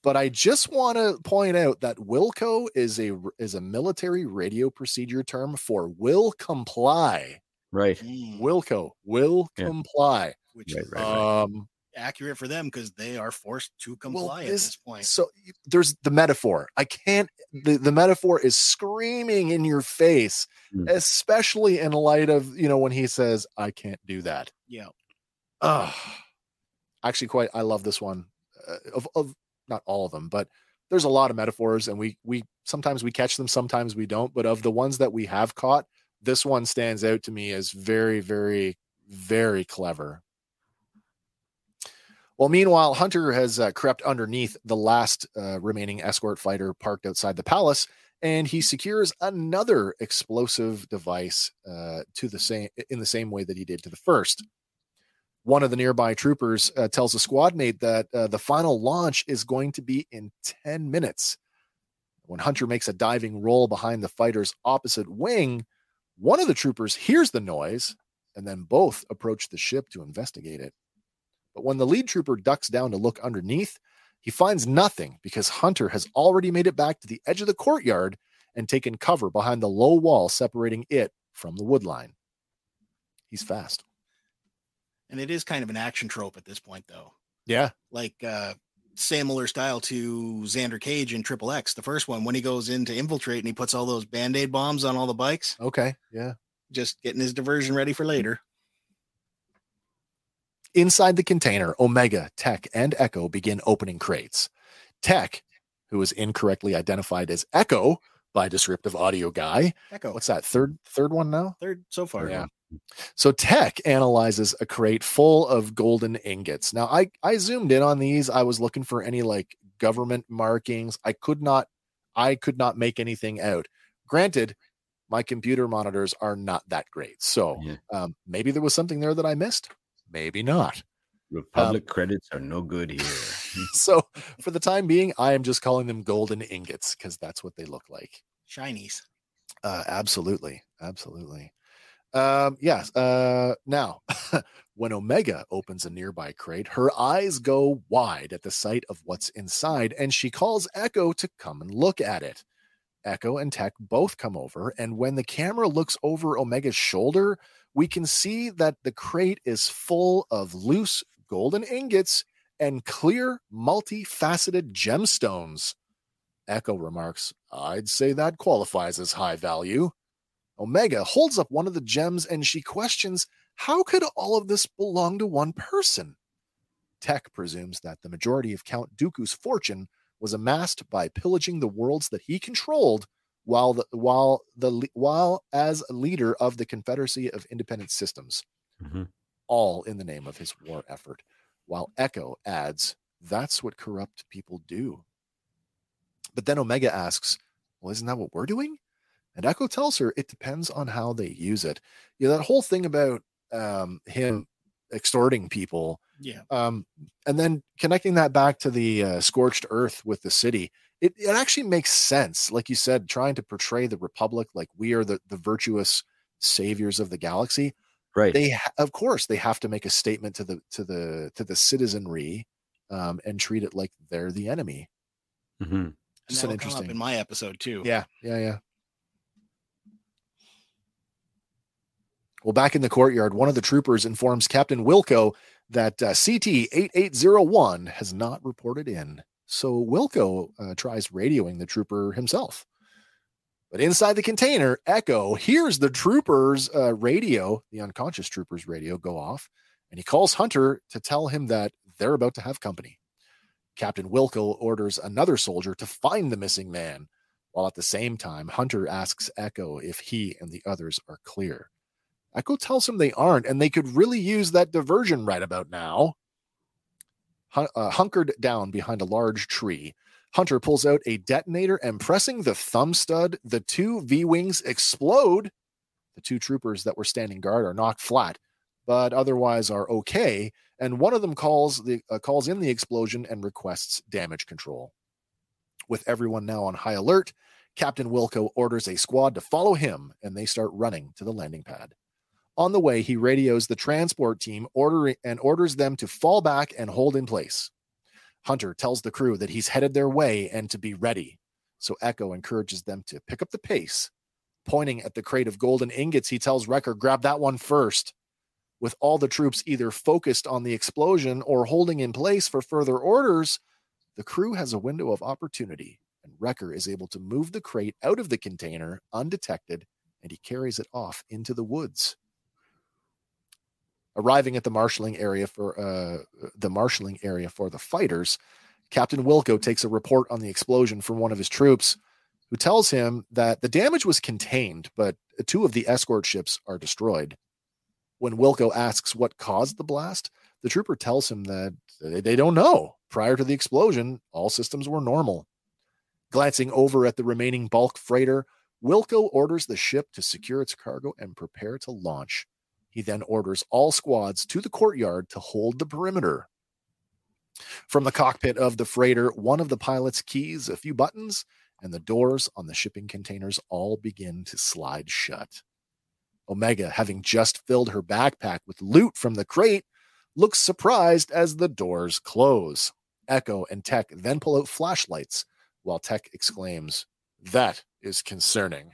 but i just want to point out that wilco is a is a military radio procedure term for will comply Right. Mm, wilco will Yeah. comply which Right, is right, right. um accurate for them because they are forced to comply at this- this point. so there's the metaphor i can't the, the metaphor is screaming in your face Hmm. especially in light of you know when he says i can't do that Yeah. uh actually quite i love this one uh, of, of not all of them but there's a lot of metaphors and we we sometimes we catch them sometimes we don't but of the ones that we have caught this one stands out to me as very very very clever well meanwhile hunter has uh, crept underneath the last uh, remaining escort fighter parked outside the palace and he secures another explosive device uh, to the same in the same way that he did to the first One of the nearby troopers uh, tells a squad mate that uh, the final launch is going to be in 10 minutes. When Hunter makes a diving roll behind the fighter's opposite wing, one of the troopers hears the noise and then both approach the ship to investigate it. But when the lead trooper ducks down to look underneath, he finds nothing because Hunter has already made it back to the edge of the courtyard and taken cover behind the low wall separating it from the woodline. He's fast. And it is kind of an action trope at this point, though. Yeah. Like uh similar style to Xander Cage in Triple X, the first one, when he goes in to infiltrate and he puts all those band-aid bombs on all the bikes, Okay. Yeah. just getting his diversion ready for later. Inside the container, Omega, Tech, and Echo begin opening crates. Tech, who is incorrectly identified as Echo by descriptive audio guy. Echo. What's that? Third third one now? third so far? Yeah. So Tech analyzes a crate full of golden ingots. Now I I zoomed in on these. I was looking for any like government markings. I could not I could not make anything out. Granted, my computer monitors are not that great. So Yeah. um, maybe there was something there that I missed. Maybe not. Republic credits are no good here. So for the time being, I am just calling them golden ingots because that's what they look like. Shinies. Uh, absolutely, absolutely. Um, yes. Uh, now, when Omega opens a nearby crate, her eyes go wide at the sight of what's inside, and she calls Echo to come and look at it. Echo and Tech both come over, and when the camera looks over Omega's shoulder, we can see that the crate is full of loose golden ingots and clear, multifaceted gemstones. Echo remarks, I'd say that qualifies as high value. Omega holds up one of the gems and she questions, How could all of this belong to one person? Tech presumes that the majority of Count Dooku's fortune was amassed by pillaging the worlds that he controlled while the, while the while as a leader of the Confederacy of Independent Systems, Mhm. all in the name of his war effort. While Echo adds, "That's what corrupt people do." But then Omega asks, "Well, isn't that what we're doing?" And Echo tells her it depends on how they use it. You know, that whole thing about um, him extorting people Yeah. um, and then connecting that back to the uh, scorched earth with the city it, it actually makes sense like you said trying to portray the republic like we are the, the virtuous saviors of the galaxy Right. they ha- of course they have to make a statement to the to the to the citizenry um, and treat it like they're the enemy Mhm. And Just an that'll come up interesting- in my episode too. yeah yeah yeah well back in the courtyard one of the troopers informs captain wilco that uh, ct 8801 has not reported in. So wilco uh, tries radioing the trooper himself. But inside the container echo hears the trooper's uh, radio the unconscious trooper's radio go off and he calls hunter to tell him that they're about to have company. Captain wilco orders another soldier to find the missing man while at the same time hunter asks echo if he and the others are clear echo tells him they aren't and they could really use that diversion right about now. Uh, hunkered down behind a large tree hunter pulls out a detonator and pressing the thumb stud the two v-wings explode. The two troopers that were standing guard are knocked flat but otherwise are okay and one of them calls the uh, calls in the explosion and requests damage control. With everyone now on high alert captain wilco orders a squad to follow him and they start running to the landing pad on the way he radios the transport team and orders them to fall back and hold in place. Hunter tells the crew that he's headed their way and to be ready. So echo encourages them to pick up the pace. Pointing at the crate of golden ingots he tells wrecker grab that one first. With all the troops either focused on the explosion or holding in place for further orders, the crew has a window of opportunity, and Wrecker is able to move the crate out of the container undetected, and he carries it off into the woods. Arriving at the marshaling area for uh, the marshaling area for the fighters, Captain Wilco takes a report on the explosion from one of his troops, who tells him that the damage was contained, but two of the escort ships are destroyed. When Wilco asks what caused the blast, the trooper tells him that they they don't know. Prior to the explosion, all systems were normal. Glancing over at the remaining bulk freighter, Wilco orders the ship to secure its cargo and prepare to launch. He then orders all squads to the courtyard to hold the perimeter. From the cockpit of the freighter, one of the pilots keys a few buttons, and the doors on the shipping containers all begin to slide shut. Omega, having just filled her backpack with loot from the crate, looks surprised as the doors close. Echo and Tech then pull out flashlights while Tech exclaims, That is concerning.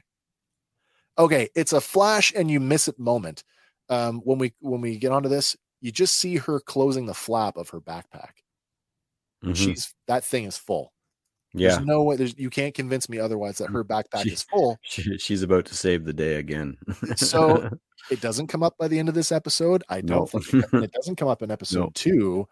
Okay, it's a flash and you miss it moment. Um, when we when we get onto this, you just see her closing the flap of her backpack. Mhm. She's that thing is full. yeah, There's no way. There's you can't convince me otherwise that her backpack She- is full. she, she's about to save the day again. So- It doesn't come up by the end of this episode. I don't think it, it doesn't come up in episode No. two.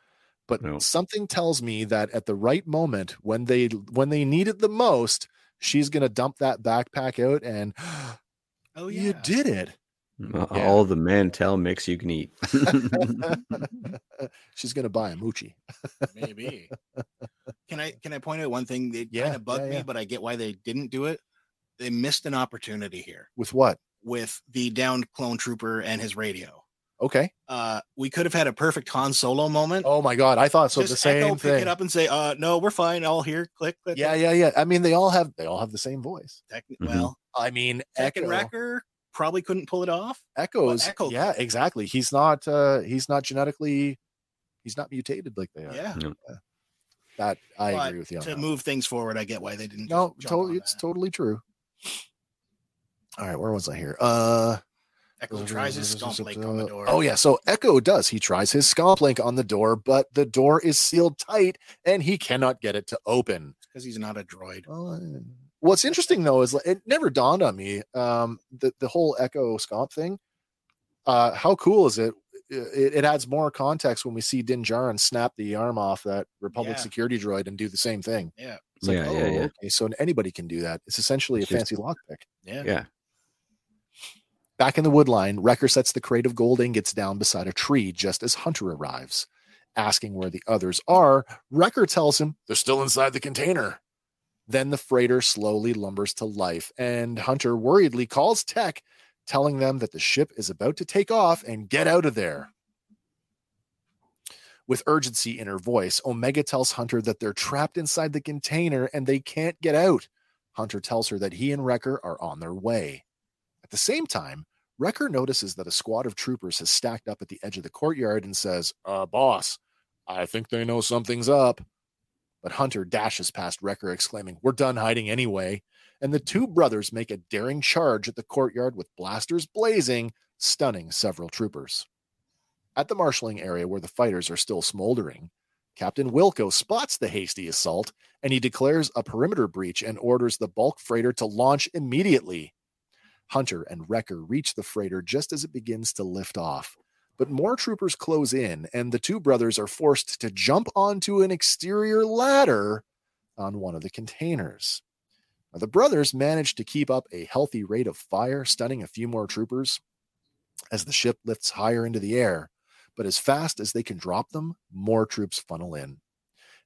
But No. something tells me that at the right moment, when they when they need it the most, she's gonna dump that backpack out and Oh yeah. you did it. Yeah. all the men tell mix you can eat. she's gonna buy a moochie. Maybe. Can I can I point out one thing that Yeah, kind of bugged yeah, me, but I get why they didn't do it. They missed an opportunity here With what? with the downed clone trooper and his radio. Okay. Uh, we could have had a perfect Han Solo moment. Oh my god, I thought so. Just the same Echo pick it up and say, "Uh, no, we're fine. All here, click, click." Yeah, click." yeah, yeah. I mean, they all have they all have the same voice. Techni- Mhm. Well, I mean, Tech and Echo, Wrecker probably couldn't pull it off. Echoes. Echo yeah, could. exactly. He's not. uh He's not genetically. He's not mutated like they are. Yeah. That I But agree with you on to that. move things forward, I get why they didn't. No, totally. It's that. totally true. All right, where was I here? Uh, Echo tries his scomp link on the door. Oh yeah, so Echo does. He tries his scomp link on the door, but the door is sealed tight, and he cannot get it to open. because he's not a droid. Well, uh, What's interesting though is it never dawned on me um, the the whole Echo Scomp thing. Uh, how cool is it? it? It adds more context when we see Din Djarin snap the arm off that Republic Yeah. security droid and do the same thing. Yeah, It's like, Yeah, oh, yeah, yeah. okay, so anybody can do that. It's essentially It's a just- fancy lockpick. yeah, yeah. Back in the wood line, Wrecker sets the crate of gold ingots down beside a tree just as Hunter arrives. Asking where the others are, Wrecker tells him they're still inside the container. Then the freighter slowly lumbers to life, and Hunter worriedly calls Tech, telling them that the ship is about to take off and get out of there. With urgency in her voice, Omega tells Hunter that they're trapped inside the container and they can't get out. Hunter tells her that he and Wrecker are on their way. At the same time, Wrecker notices that a squad of troopers has stacked up at the edge of the courtyard and says, Uh, boss, I think they know something's up. But Hunter dashes past Wrecker, exclaiming, We're done hiding anyway. And the two brothers make a daring charge at the courtyard with blasters blazing, stunning several troopers. At the marshalling area where the fighters are still smoldering, Captain Wilco spots the hasty assault and he declares a perimeter breach and orders the bulk freighter to launch immediately. Hunter and Wrecker reach the freighter just as it begins to lift off. But more troopers close in, and the two brothers are forced to jump onto an exterior ladder on one of the containers. Now, the brothers manage to keep up a healthy rate of fire, stunning a few more troopers as the ship lifts higher into the air. But as fast as they can drop them, more troops funnel in.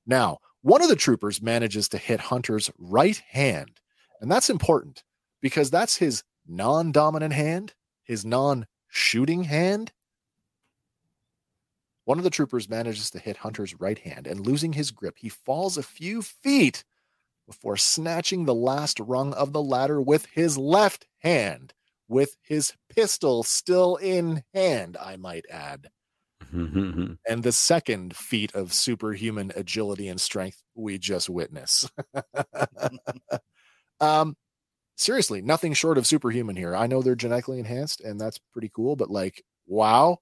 Now, one of the troopers manages to hit Hunter's right hand, and that's important because that's his non dominant hand, his non shooting hand. One of the troopers manages to hit Hunter's right hand, and losing his grip, he falls a few feet before snatching the last rung of the ladder with his left hand, with his pistol still in hand, I might add. And the second feat of superhuman agility and strength we just witness. um, seriously, nothing short of superhuman here. I know they're genetically enhanced, and that's pretty cool. But like, wow,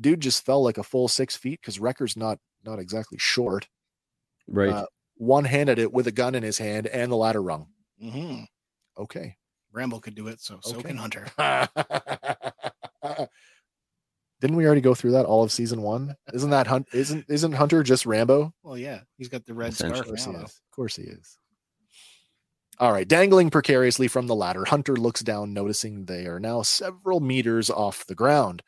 dude just fell like a full six feet because Wrecker's not not exactly short. right. Uh, One handed it with a gun in his hand and the ladder rung. hmm Okay. Rambo could do it, so so Okay. can Hunter. Didn't we already go through that all of season one? Isn't that Hunt? Isn't isn't Hunter just Rambo? Well, yeah, he's got the red Essentially. Of scarf course he now. is. Of course he is. All right, dangling precariously from the ladder, Hunter looks down, noticing they are now several meters off the ground.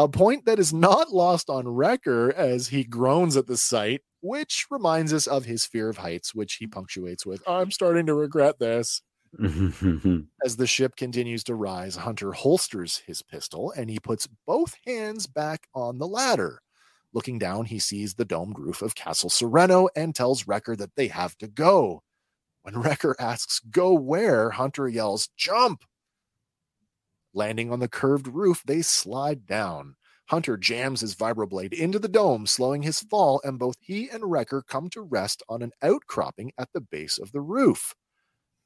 A point that is not lost on Wrecker as he groans at the sight, which reminds us of his fear of heights, which he punctuates with, I'm starting to regret this. As the ship continues to rise, Hunter holsters his pistol and he puts both hands back on the ladder. Looking down, he sees the domed roof of Castle Serenno and tells Wrecker that they have to go. When Wrecker asks, Go where? Hunter yells, Jump! Landing on the curved roof, they slide down. Hunter jams his vibroblade into the dome, slowing his fall, and both he and Wrecker come to rest on an outcropping at the base of the roof.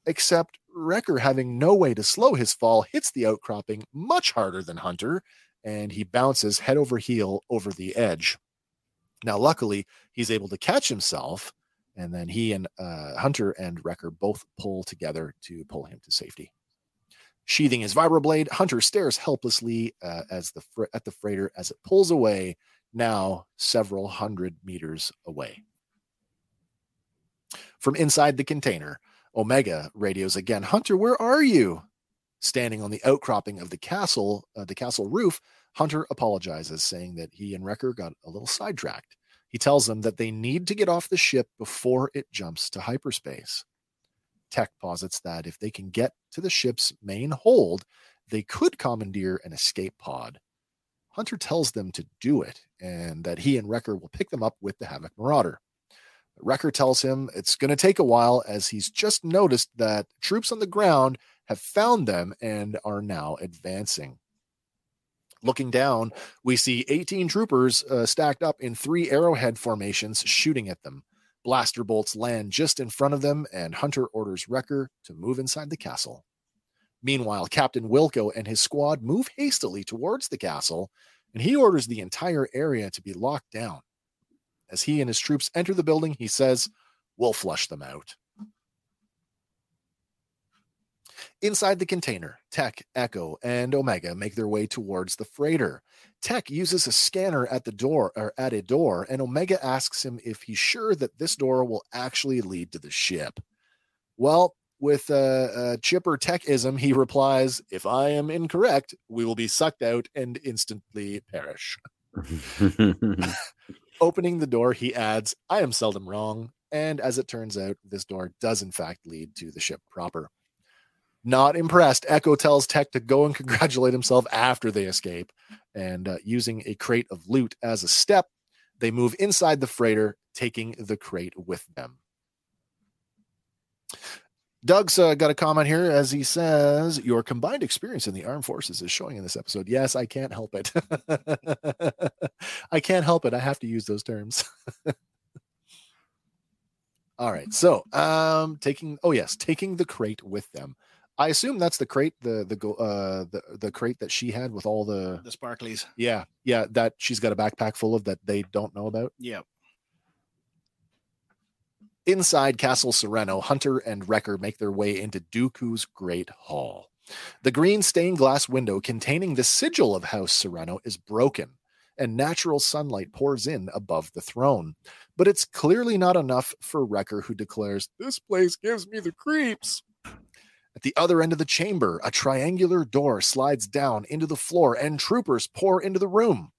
Except Wrecker, having no way to slow his fall, hits the outcropping much harder than Hunter, and he bounces head over heel over the edge. Now, luckily, he's able to catch himself, and then he and uh, Hunter and Wrecker both pull together to pull him to safety. Sheathing his vibroblade, Hunter stares helplessly uh, as the fr- at the freighter as it pulls away, now several hundred meters away. From inside the container, Omega radios again. Hunter, where are you? Standing on the outcropping of the castle, uh, the castle roof, Hunter apologizes, saying that he and Wrecker got a little sidetracked. He tells them that they need to get off the ship before it jumps to hyperspace. Tech posits that if they can get to the ship's main hold, they could commandeer an escape pod. Hunter tells them to do it and that he and Wrecker will pick them up with the Havoc Marauder. Wrecker tells him it's going to take a while as he's just noticed that troops on the ground have found them and are now advancing. Looking down, we see 18 troopers uh, stacked up in three arrowhead formations shooting at them. Blaster bolts land just in front of them, and Hunter orders Wrecker to move inside the castle. Meanwhile, Captain Wilco and his squad move hastily towards the castle, and he orders the entire area to be locked down. As he and his troops enter the building, he says, We'll flush them out. Inside the container, Tech, Echo, and Omega make their way towards the freighter. Tech uses a scanner at the door or at a door, and Omega asks him if he's sure that this door will actually lead to the ship. Well, with a, a chipper techism, he replies, If I am incorrect, we will be sucked out and instantly perish. Opening the door, he adds, I am seldom wrong. And as it turns out, this door does in fact lead to the ship proper. Not impressed, Echo tells Tech to go and congratulate himself after they escape. And uh, using a crate of loot as a step, they move inside the freighter, taking the crate with them. Doug's uh, got a comment here as he says, Your combined experience in the armed forces is showing in this episode. Yes, I can't help it. I can't help it. I have to use those terms. All right. So, um, taking, oh, yes, taking the crate with them. I assume that's the crate, the the go- uh the the crate that she had with all the The sparklies. yeah yeah that she's got a backpack full of that they don't know about. Yep. Inside Castle Serenno, Hunter and Wrecker make their way into Dooku's Great Hall. The green stained glass window containing the sigil of House Serenno is broken, and natural sunlight pours in above the throne. But it's clearly not enough for Wrecker, who declares, This place gives me the creeps. At the other end of the chamber, a triangular door slides down into the floor, and troopers pour into the room.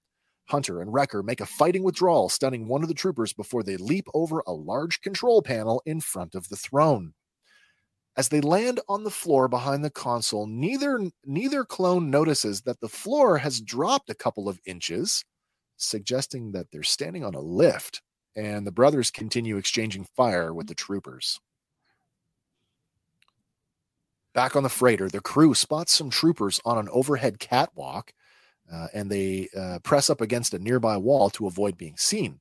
Hunter and Wrecker make a fighting withdrawal, stunning one of the troopers before they leap over a large control panel in front of the throne. As they land on the floor behind the console, neither neither clone notices that the floor has dropped a couple of inches, suggesting that they're standing on a lift, and the brothers continue exchanging fire with the troopers. Back on the freighter, the crew spots some troopers on an overhead catwalk uh, and they uh, press up against a nearby wall to avoid being seen.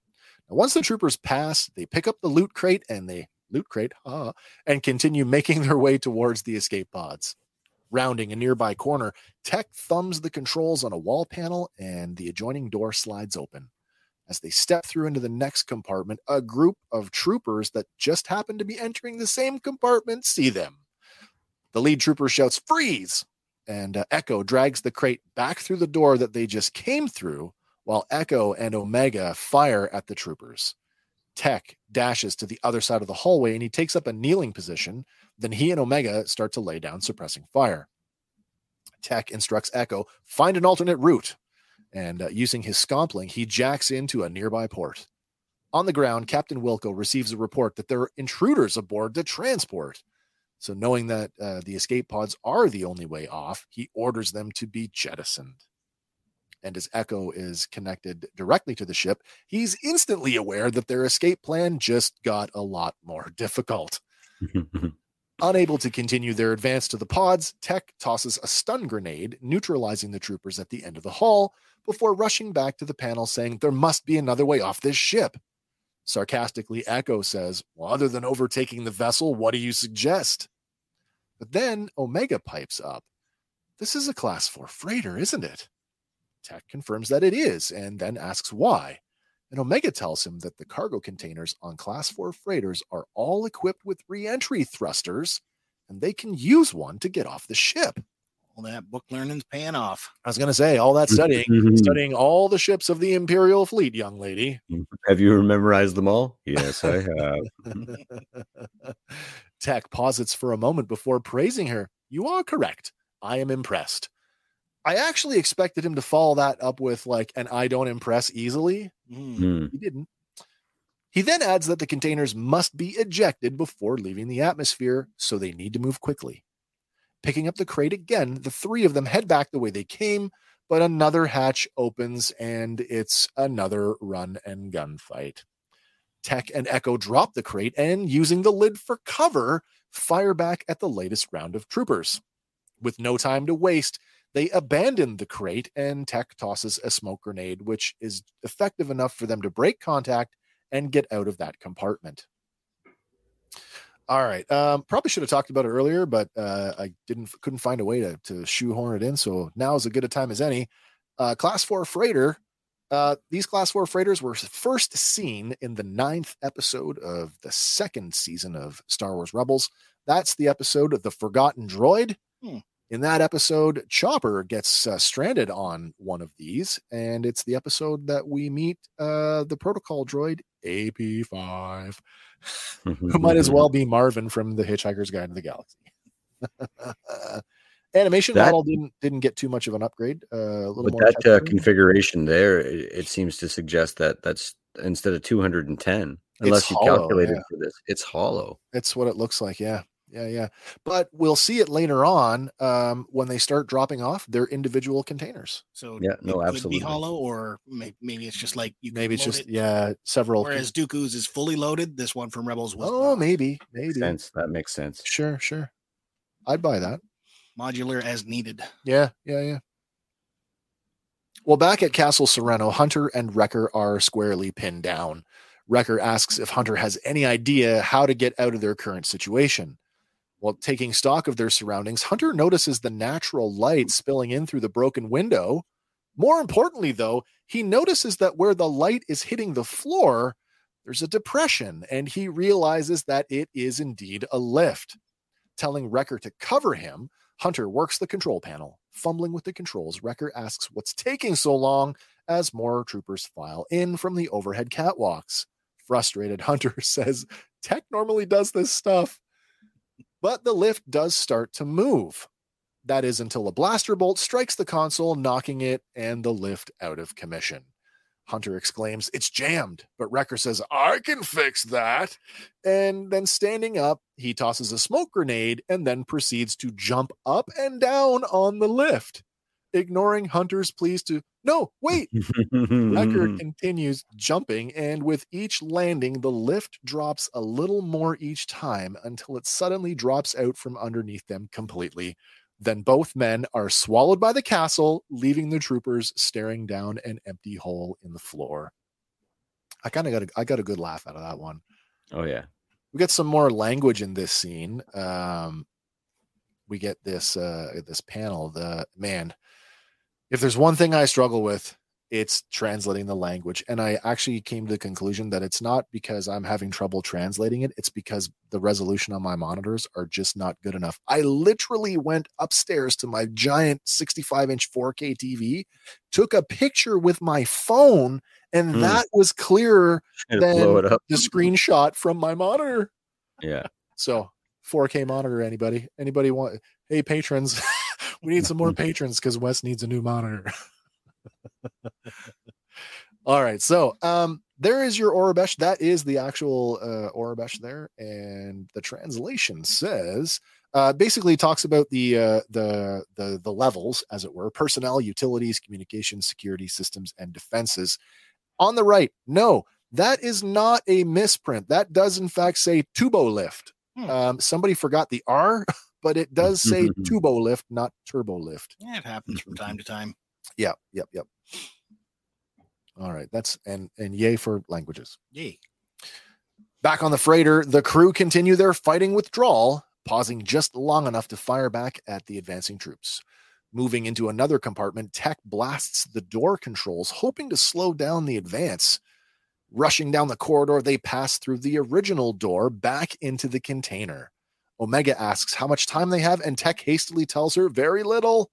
Now, once the troopers pass, they pick up the loot crate and they loot crate, huh, and continue making their way towards the escape pods. Rounding a nearby corner, Tech thumbs the controls on a wall panel and the adjoining door slides open. As they step through into the next compartment, a group of troopers that just happen to be entering the same compartment see them. The lead trooper shouts, Freeze! and uh, Echo drags the crate back through the door that they just came through, while Echo and Omega fire at the troopers. Tech dashes to the other side of the hallway and he takes up a kneeling position. Then he and Omega start to lay down suppressing fire. Tech instructs Echo find an alternate route, and uh, using his scomp link, he jacks into a nearby port. On the ground, Captain Wilco receives a report that there are intruders aboard the transport. So, knowing that uh, the escape pods are the only way off, he orders them to be jettisoned. And as Echo is connected directly to the ship, he's instantly aware that their escape plan just got a lot more difficult. Unable to continue their advance to the pods, Tech tosses a stun grenade, neutralizing the troopers at the end of the hall before rushing back to the panel saying there must be another way off this ship. Sarcastically, Echo says, Well, other than overtaking the vessel, what do you suggest? But then Omega pipes up. This is a class 4 freighter, isn't it? Tech confirms that it is and then asks why. And Omega tells him that the cargo containers on class 4 freighters are all equipped with re-entry thrusters and they can use one to get off the ship. All that book learning's paying off. I was going to say all that mm-hmm. studying, studying all the ships of the Imperial fleet, young lady. Mm-hmm. have you memorized them all? Yes, I have. Tech posits for a moment before praising her. You are correct. I am impressed. I actually expected him to follow that up with like, and I don't impress easily. Mm. He didn't. He then adds that the containers must be ejected before leaving the atmosphere, so they need to move quickly. Picking up the crate again, the three of them head back the way they came, but another hatch opens and it's another run and gun fight. Tech and Echo drop the crate and, using the lid for cover, fire back at the latest round of troopers. With no time to waste, they abandon the crate and Tech tosses a smoke grenade, which is effective enough for them to break contact and get out of that compartment. All right. Um, probably should have talked about it earlier, but uh, I didn't couldn't find a way to, to shoehorn it in. So now is as good a time as any. Uh, class four freighter. Uh, these class four freighters were first seen in the ninth episode of the second season of Star Wars Rebels. That's the episode of the Forgotten Droid. Hmm. In that episode, Chopper gets uh, stranded on one of these, and it's the episode that we meet uh, the protocol droid AP5, who might as well be Marvin from the Hitchhiker's Guide to the Galaxy. Animation That- model didn't didn't get too much of an upgrade. Uh, a little But more that uh, configuration there, it, it seems to suggest that that's instead of 210, unless you hollow, calculated yeah. for this, it's hollow. It's what it looks like. Yeah. Yeah. Yeah. But we'll see it later on um, when they start dropping off their individual containers. So Yeah, it no, could absolutely. Be hollow, or may- maybe it's just like you. Maybe it's just, it, yeah, several. Whereas Dooku's is fully loaded, this one from Rebels was oh, not. maybe. Maybe. Sense that makes sense. Sure. Sure. I'd buy that. modular as needed. Yeah. Yeah. Yeah. Well, back at Castle Serenno, Hunter and Wrecker are squarely pinned down. Wrecker asks if Hunter has any idea how to get out of their current situation. While taking stock of their surroundings, Hunter notices the natural light spilling in through the broken window. More importantly, though, he notices that where the light is hitting the floor, there's a depression, and he realizes that it is indeed a lift. Telling Wrecker to cover him, Hunter works the control panel. Fumbling with the controls, Wrecker asks what's taking so long as more troopers file in from the overhead catwalks. Frustrated, Hunter says, Tech normally does this stuff. But the lift does start to move. That is until a blaster bolt strikes the console, knocking it and the lift out of commission. Hunter exclaims, It's jammed. But Wrecker says, I can fix that. And then standing up, he tosses a smoke grenade and then proceeds to jump up and down on the lift, ignoring Hunter's pleas to, No, wait. Wrecker continues jumping, and with each landing, the lift drops a little more each time until it suddenly drops out from underneath them completely. Then both men are swallowed by the castle, leaving the troopers staring down an empty hole in the floor. I kind of got a, I got a good laugh out of that one. oh yeah. We get some more language in this scene. Um, we get this uh, this panel. The man, if there's one thing I struggle with, it's translating the language. And I actually came to the conclusion that it's not because I'm having trouble translating it, it's because the resolution on my monitors are just not good enough. I literally went upstairs to my giant 65 inch 4K TV, took a picture with my phone, and Hmm. that was clearer blow the screenshot from my monitor. Yeah. So 4K monitor, anybody? Anybody want? Hey, patrons, we need some more patrons because Wes needs a new monitor. All right. So, um, there is your Aurebesh. That is the actual uh, Aurebesh there, and the translation says uh, basically talks about the uh, the the the levels, as it were, personnel, utilities, communications, security systems, and defenses. On the right, no, that is not a misprint. That does in fact say tubo lift. Hmm. Um, somebody forgot the R, but it does mm-hmm, say mm-hmm. turbo lift, not turbo lift. Yeah, it happens from mm-hmm. time to time. Yeah, yep, yep. All right, that's and and yay for languages. Yay. Back on the freighter, the crew continue their fighting withdrawal, pausing just long enough to fire back at the advancing troops. Moving into another compartment, Tech blasts the door controls, hoping to slow down the advance. Rushing down the corridor, they pass through the original door back into the container. Omega asks how much time they have, and Tech hastily tells her very little.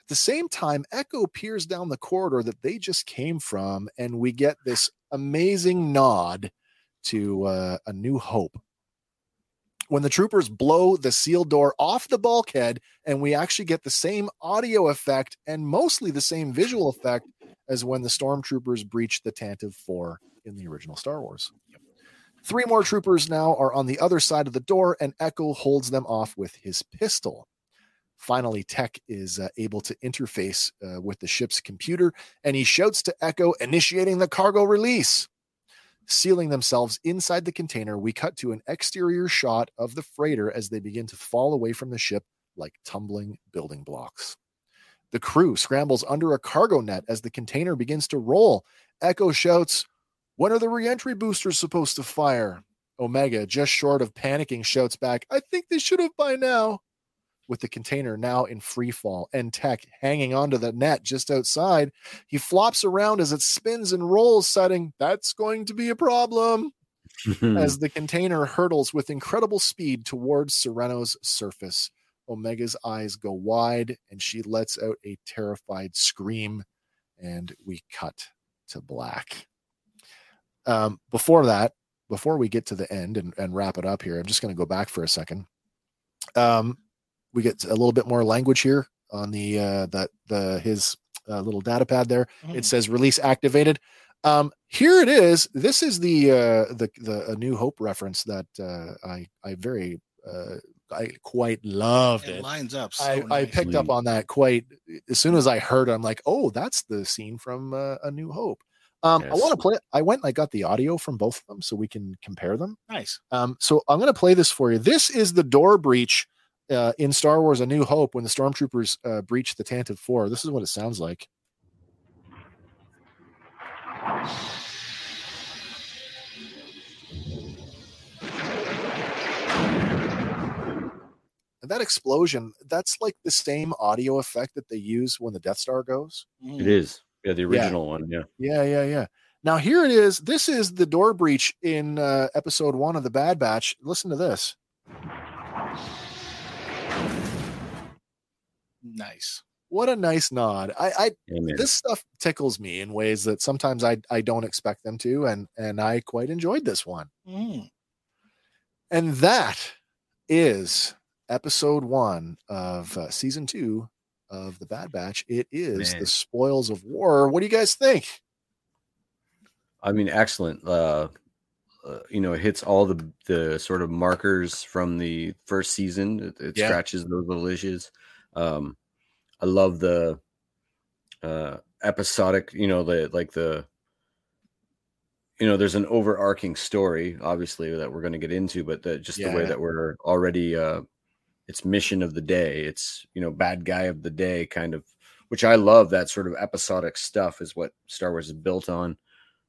At the same time, Echo peers down the corridor that they just came from, and we get this amazing nod to uh, A New Hope. When the troopers blow the sealed door off the bulkhead, and we actually get the same audio effect and mostly the same visual effect as when the stormtroopers breached the Tantive 4 in the original Star Wars. Three more troopers now are on the other side of the door, and Echo holds them off with his pistol. Finally, Tech is uh, able to interface uh, with the ship's computer, and he shouts to Echo, initiating the cargo release. Sealing themselves inside the container, we cut to an exterior shot of the freighter as they begin to fall away from the ship like tumbling building blocks. The crew scrambles under a cargo net as the container begins to roll. Echo shouts, When are the reentry boosters supposed to fire? Omega, just short of panicking, shouts back, I think they should have by now. With the container now in free fall and Tech hanging onto the net just outside, he flops around as it spins and rolls, citing, That's going to be a problem as the container hurtles with incredible speed towards Serenno's surface. Omega's eyes go wide and she lets out a terrified scream, and we cut to black. Um, before that, before we get to the end and, and wrap it up here, I'm just going to go back for a second. Um, we get a little bit more language here on the uh, that the his uh, little data pad there. Mm. It says release activated. Um, here it is. This is the uh, the the a New Hope reference that uh, I I very uh, I quite loved It it. lines up. So I, I picked up on that quite as soon as I heard. it, I'm like, oh, that's the scene from uh, A New Hope. Um, I want to play. I went and I got the audio from both of them so we can compare them. nice. Um, so I'm going to play this for you. This is the door breach uh, in Star Wars: A New Hope when the stormtroopers uh, breach the Tantive Four. This is what it sounds like. And that explosion, that's like the same audio effect that they use when the Death Star goes. Mm. It is. Yeah, the original one. Yeah. Yeah, yeah, yeah. Now here it is. This is the door breach in uh, episode one of the Bad Batch. Listen to this. Nice. What a nice nod. I, I Yeah, this stuff tickles me in ways that sometimes I I don't expect them to, and and I quite enjoyed this one. Mm. And that is episode one of uh, season two of the Bad Batch. It is Man. the spoils of war. What do you guys think? I mean, excellent. Uh, uh, you know, it hits all the the sort of markers from the first season. It, it Yeah. scratches those little issues. Um, I love the uh, episodic. You know, the like the you know, there's an overarching story, obviously, that we're going to get into, but the, just the way that we're already. Uh, it's mission of the day. It's you know, bad guy of the day, kind of. Which I love. That sort of episodic stuff is what Star Wars is built on.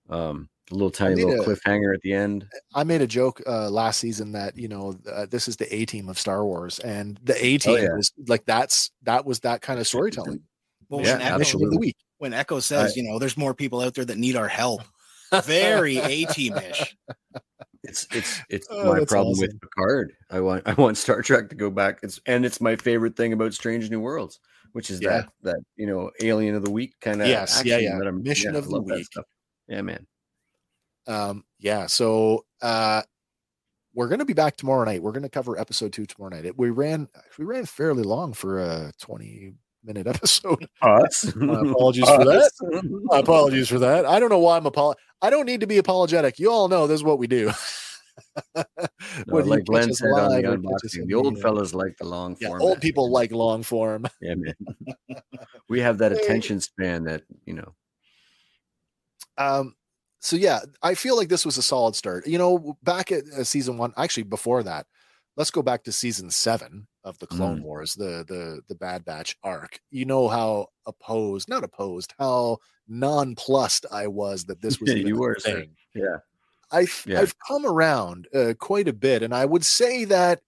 Um, a little tiny little a- cliffhanger at the end. I made a joke uh, last season that you know uh, this is the A team of Star Wars, and the A team Oh, yeah. was like that's that was that kind of storytelling. Well, Yeah, when, Echo, of the absolutely. week. when Echo says, you know, there's more people out there that need our help. Very A team-ish. It's it's it's Oh, my problem awesome. with Picard. I want I want Star Trek to go back. It's and it's my favorite thing about Strange New Worlds, which is Yeah. that that you know Alien of the Week kind of Yes, yeah, yeah. Mission of the week. Yeah, man. Um, yeah, so uh, we're going to be back tomorrow night. We're going to cover episode two tomorrow night. It, we ran we ran fairly long for a twenty minute episode. Us. My apologies for that. My apologies for that. I don't know why I'm apol. I don't need to be apologetic. You all know this is what we do. No, like Glenn said on the live or catch us unboxing, the old fellas like the long Yeah, form. old people like long form. Yeah, man. we have that attention span that you know. Um, so yeah, I feel like this was a solid start. You know, back at uh, season one, actually before that, let's go back to season seven of the Clone Mm. Wars, the the the Bad Batch arc. You know how opposed, not opposed, how nonplussed I was that this was Yeah, you were, sir. thing. Yeah. I've Yeah. I've come around uh, quite a bit, and I would say that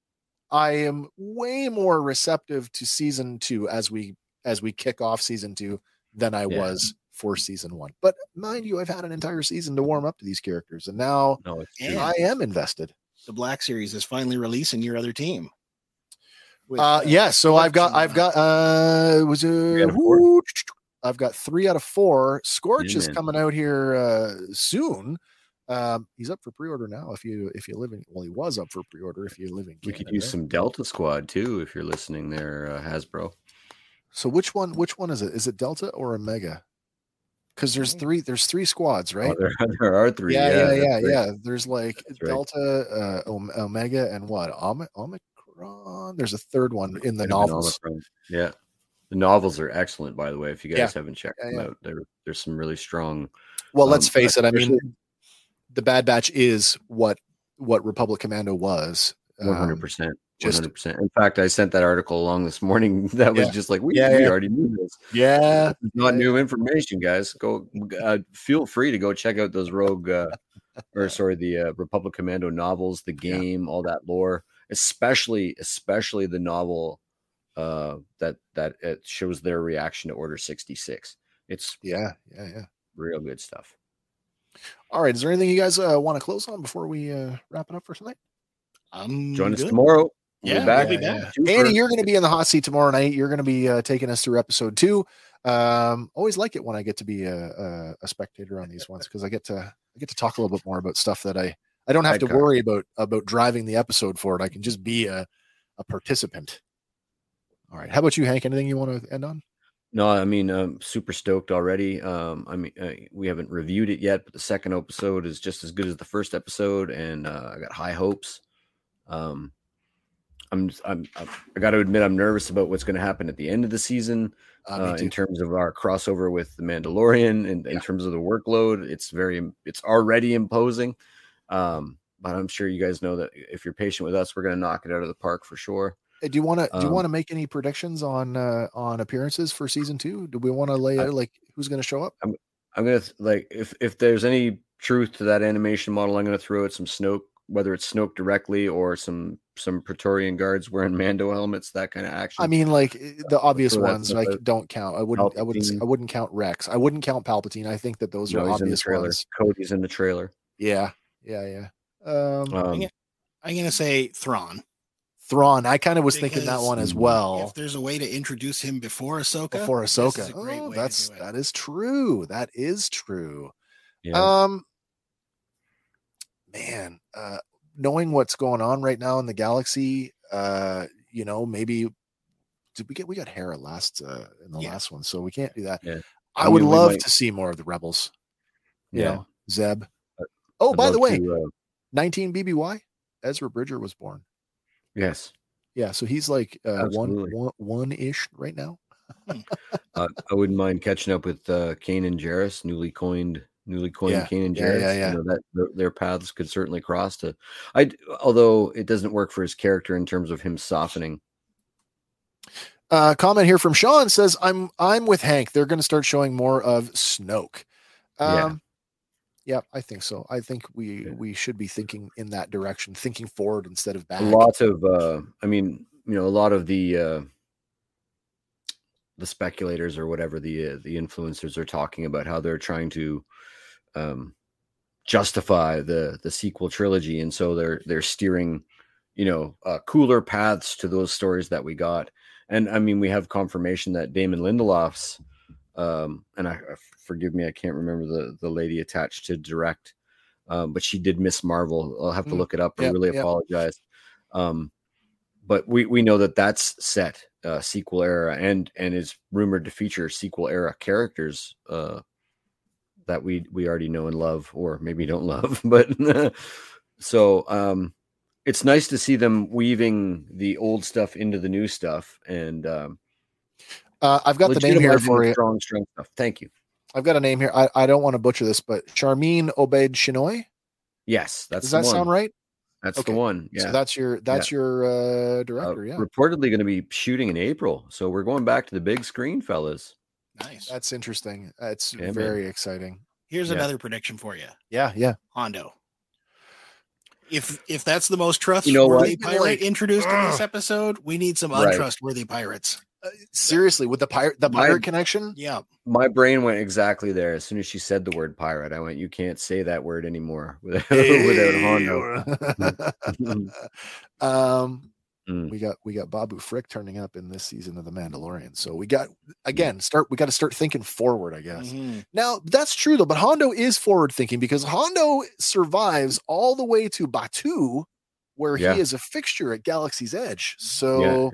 I am way more receptive to season two as we as we kick off season two than I Yeah. was for season one. But mind you, I've had an entire season to warm up to these characters, and now No, it's Yeah. true. I am invested. The Black Series is finally releasing your other team. With, Uh, yeah, so I've got I've got uh was Three out uh of four? whoo, I've got three out of four. Scorch Yeah, is man. coming out here uh soon. Um, he's up for pre-order now. If you if you live in well, he was up for pre-order if you live in we could use some Delta Squad too if you're listening there, uh, Hasbro. So which one which one is it? Is it Delta or Omega? Because there's Oh. three there's three squads, right? Oh, there, there are three. yeah, yeah, that's yeah, right. yeah. There's like right. Delta, uh, Omega, and what? Om- Omicron. There's a third one in the Might have been novels. Yeah. The novels are excellent, by the way. If you guys Yeah. haven't checked Yeah, them yeah. out, there, there's some really strong. Well, let's Um, face it. I mean, the Bad Batch is what what Republic Commando was. One hundred Um, percent. Just- hundred percent. In fact, I sent that article along this morning. That was just like we, Yeah, we already knew this. Yeah, It's not new information, guys. Go. Uh, feel free to go check out those Rogue, uh, or sorry, the uh, Republic Commando novels, the game, all that lore, especially especially the novel uh, that that it shows their reaction to Order sixty six. It's yeah, yeah, yeah. real good stuff. All right. Is there anything you guys uh, want to close on before we uh, wrap it up for tonight? I'm Join us good. tomorrow. We'll Yeah, be back. we'll be yeah. back. Andy, you're going to be in the hot seat tomorrow night. You're going to be uh, taking us through episode two. Um, always like it when I get to be a, a, a spectator on these ones because I get to I get to talk a little bit more about stuff that I I don't have to worry about about driving the episode for it. I can just be a a participant. All right. How about you, Hank? Anything you want to end on? No, I mean, I'm super stoked already. Um, I mean, uh, we haven't reviewed it yet, but the second episode is just as good as the first episode, and uh, I got high hopes. Um, I'm, I'm, I'm I got to admit, I'm nervous about what's going to happen at the end of the season Uh, uh, in terms of our crossover with the Mandalorian, and in terms of the workload. It's very, it's already imposing. Um, but I'm sure you guys know that if you're patient with us, we're going to knock it out of the park for sure. Hey, do you want to do you um, want to make any predictions on uh, on appearances for season two? Do we want to lay out like who's going to show up? I'm gonna th- like if if there's any truth to that animation model, I'm gonna throw out some Snoke, whether it's Snoke directly or some some Praetorian guards wearing Mando helmets, that kind of action. I mean, like eh, the obvious ones, like out. don't count. I wouldn't. I wouldn't. I wouldn't count Rex. I wouldn't count Palpatine. I think that those No, are he's in the obvious ones. Cody's in the trailer. Yeah, yeah, yeah. Um, Um, I'm gonna say Thrawn. Thrawn. I kind of was thinking that one as well If there's a way to introduce him before Ahsoka, before this Ahsoka. is a great Oh, way to that's do it. that is true. That is true. yeah. Um, man, uh, knowing what's going on right now in the galaxy, uh, you know, maybe did we get we got Hera last uh, in the Yeah. last one, so we can't do that. Yeah. I, I would mean, we love might- to see more of the rebels. You Yeah. know, Zeb. Oh, I'd by the way, to, uh, 19 BBY, Ezra Bridger was born. yes, Yeah, so he's like uh, one Absolutely. one one ish right now. uh, I wouldn't mind catching up with uh, Kanan Jarrus, newly coined, newly coined Yeah, Kanan yeah, Jarrus. yeah, yeah. You know, that their, their paths could certainly cross. To, I, although it doesn't work for his character in terms of him softening. Uh, comment here from Sean says, "I'm I'm with Hank. They're going to start showing more of Snoke." Yeah. Um, yeah, I think so. I think we Yeah. we should be thinking in that direction, thinking forward instead of back. a lot of uh i mean you know a lot of the uh the speculators or whatever the uh, the influencers are talking about how they're trying to um justify the the sequel trilogy and so they're they're steering you know uh, cooler paths to those stories that we got and i mean we have confirmation that damon lindelof's um and i I- forgive me i can't remember the the lady attached to direct um, but she did miss marvel i'll have to Mm, look it up i yep, really yep. apologize um but we we know that that's set uh, sequel era and and is rumored to feature sequel era characters uh, that we we already know and love, or maybe don't love. But so um, it's nice to see them weaving the old stuff into the new stuff, and um, Uh, I've got the name here for you. Strong, strong stuff. Thank you. I've got a name here. I, I don't want to butcher this, but Sharmeen Obaid Chinoy. Yes, that's Does the that one. sound right? That's Okay. the one. Yeah. So that's your that's your uh, Uh, director. yeah, reportedly going to be shooting in April, so we're going back to the big screen, fellas. Nice. that's interesting. That's Yeah, man. very exciting. Here's Yeah. another prediction for you, Yeah, yeah. Hondo. If if that's the most You know trustworthy pirate Like, introduced in this episode, we need some Right. untrustworthy pirates. Uh, seriously, with the pirate the My- pirate connection. Yeah, My brain went exactly there as soon as she said the word pirate. I went, "You can't say that word anymore without, without Hondo." um, Mm. we got we got Babu Frick turning up in this season of The Mandalorian. So we got again start. We got to start thinking forward, I guess. Mhm. Now that's true though, but Hondo is forward thinking because Hondo survives all the way to Batuu, where Yeah. he is a fixture at Galaxy's Edge. So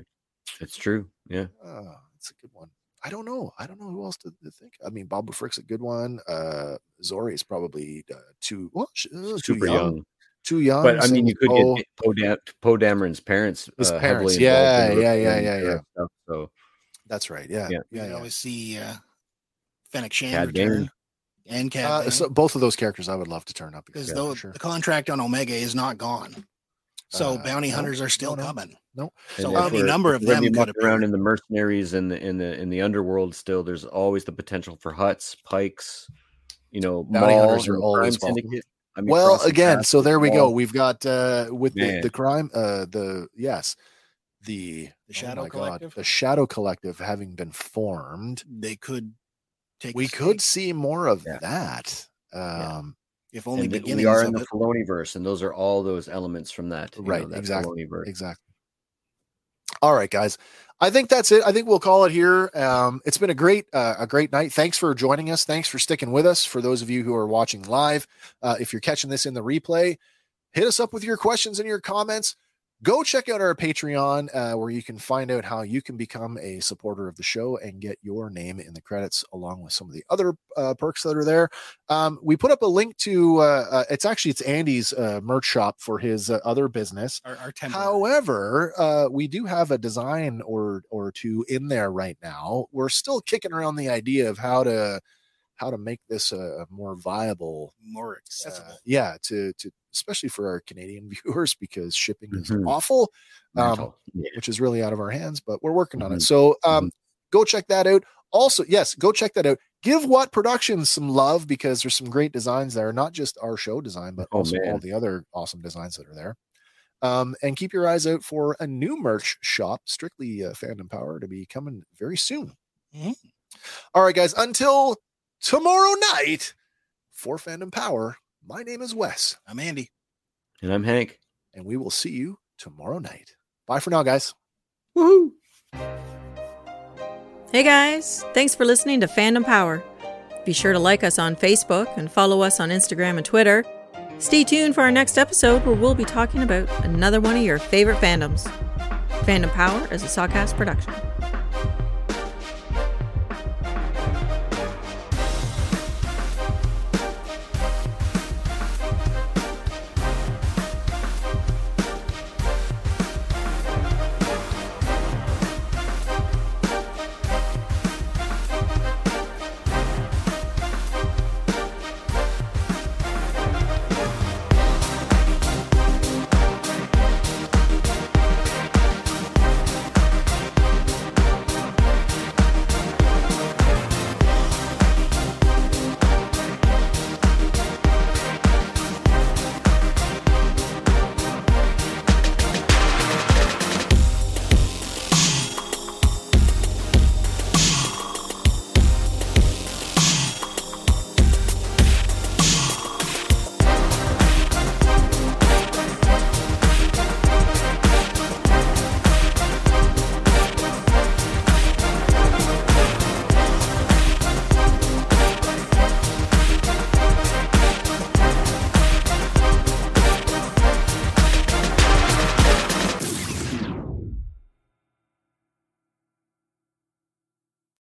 It's true. Yeah. uh, it's a good one. I don't know. I don't know who else to, to think. I mean, Babu Frick's a good one. Uh, Zorii is probably uh, too well, sh- uh, too Super young. Too young. But I mean, you could Poe. get Poe, Dam- Poe Dameron's parents. His uh, parents, heavily yeah, involved yeah, yeah, yeah, yeah. Stuff, so That's right. Yeah, Yeah. we yeah, can yeah. always see uh, Fennec Shand Cad return Bane. and Cad Uh, so both of those characters, I would love to turn up because again, though sure. the contract on Omega is not gone, so Uh, bounty no, hunters are still no, no. coming. No. So And any number of them be could mucking around appear. in the mercenaries and the in the in the underworld. Still, there's always the potential for Hutts, Pykes. You know, Bounty hunters are always Crime welcome. I mean, well again so there we go we've got uh with the, the crime uh the yes the The Shadow oh my God, Collective? the shadow collective having been formed They could take. we could stake, see more of Yeah. that Yeah. um if only And we are in the it. Filoni verse, and those are all those elements from that. you know, Right, that exactly, Filoniverse. exactly all right guys. I think that's it. I think we'll call it here. Um it's been a great uh, a great night. Thanks for joining us. Thanks for sticking with us. For those of you who are watching live uh, if you're catching this in the replay hit us up with your questions and your comments go check out our patreon uh, where you can find out how you can become a supporter of the show and get your name in the credits along with some of the other uh, perks that are there um, we put up a link to uh, uh, it's actually it's andy's uh, merch shop for his uh, other business Our, our. However, uh, we do have a design or or two in there right now. We're still kicking around the idea of how to how to make this a, a more viable. more uh, accessible. yeah, to to especially for our Canadian viewers because shipping is Mhm. awful, um, Yeah. which is really out of our hands. But we're working on it. Mhm. So um, go check that out. Also, yes, go check that out. Give What Productions some love because there's some great designs there, not just our show design, but Oh, also all the other awesome designs that are there. Um, and keep your eyes out for a new merch shop, strictly uh, fandom power, to be coming very soon. Mhm. All right, guys. Until tomorrow night for fandom power. My name is Wes, I'm Andy. And I'm Hank. and we will see you tomorrow night. Bye for now, guys. Woohoo! Hey guys, thanks for listening to Fandom Power. Be sure to like us on Facebook and follow us on Instagram and Twitter. Stay tuned for our next episode where we'll be talking about another one of your favorite fandoms. Fandom Power is a Sawcast production.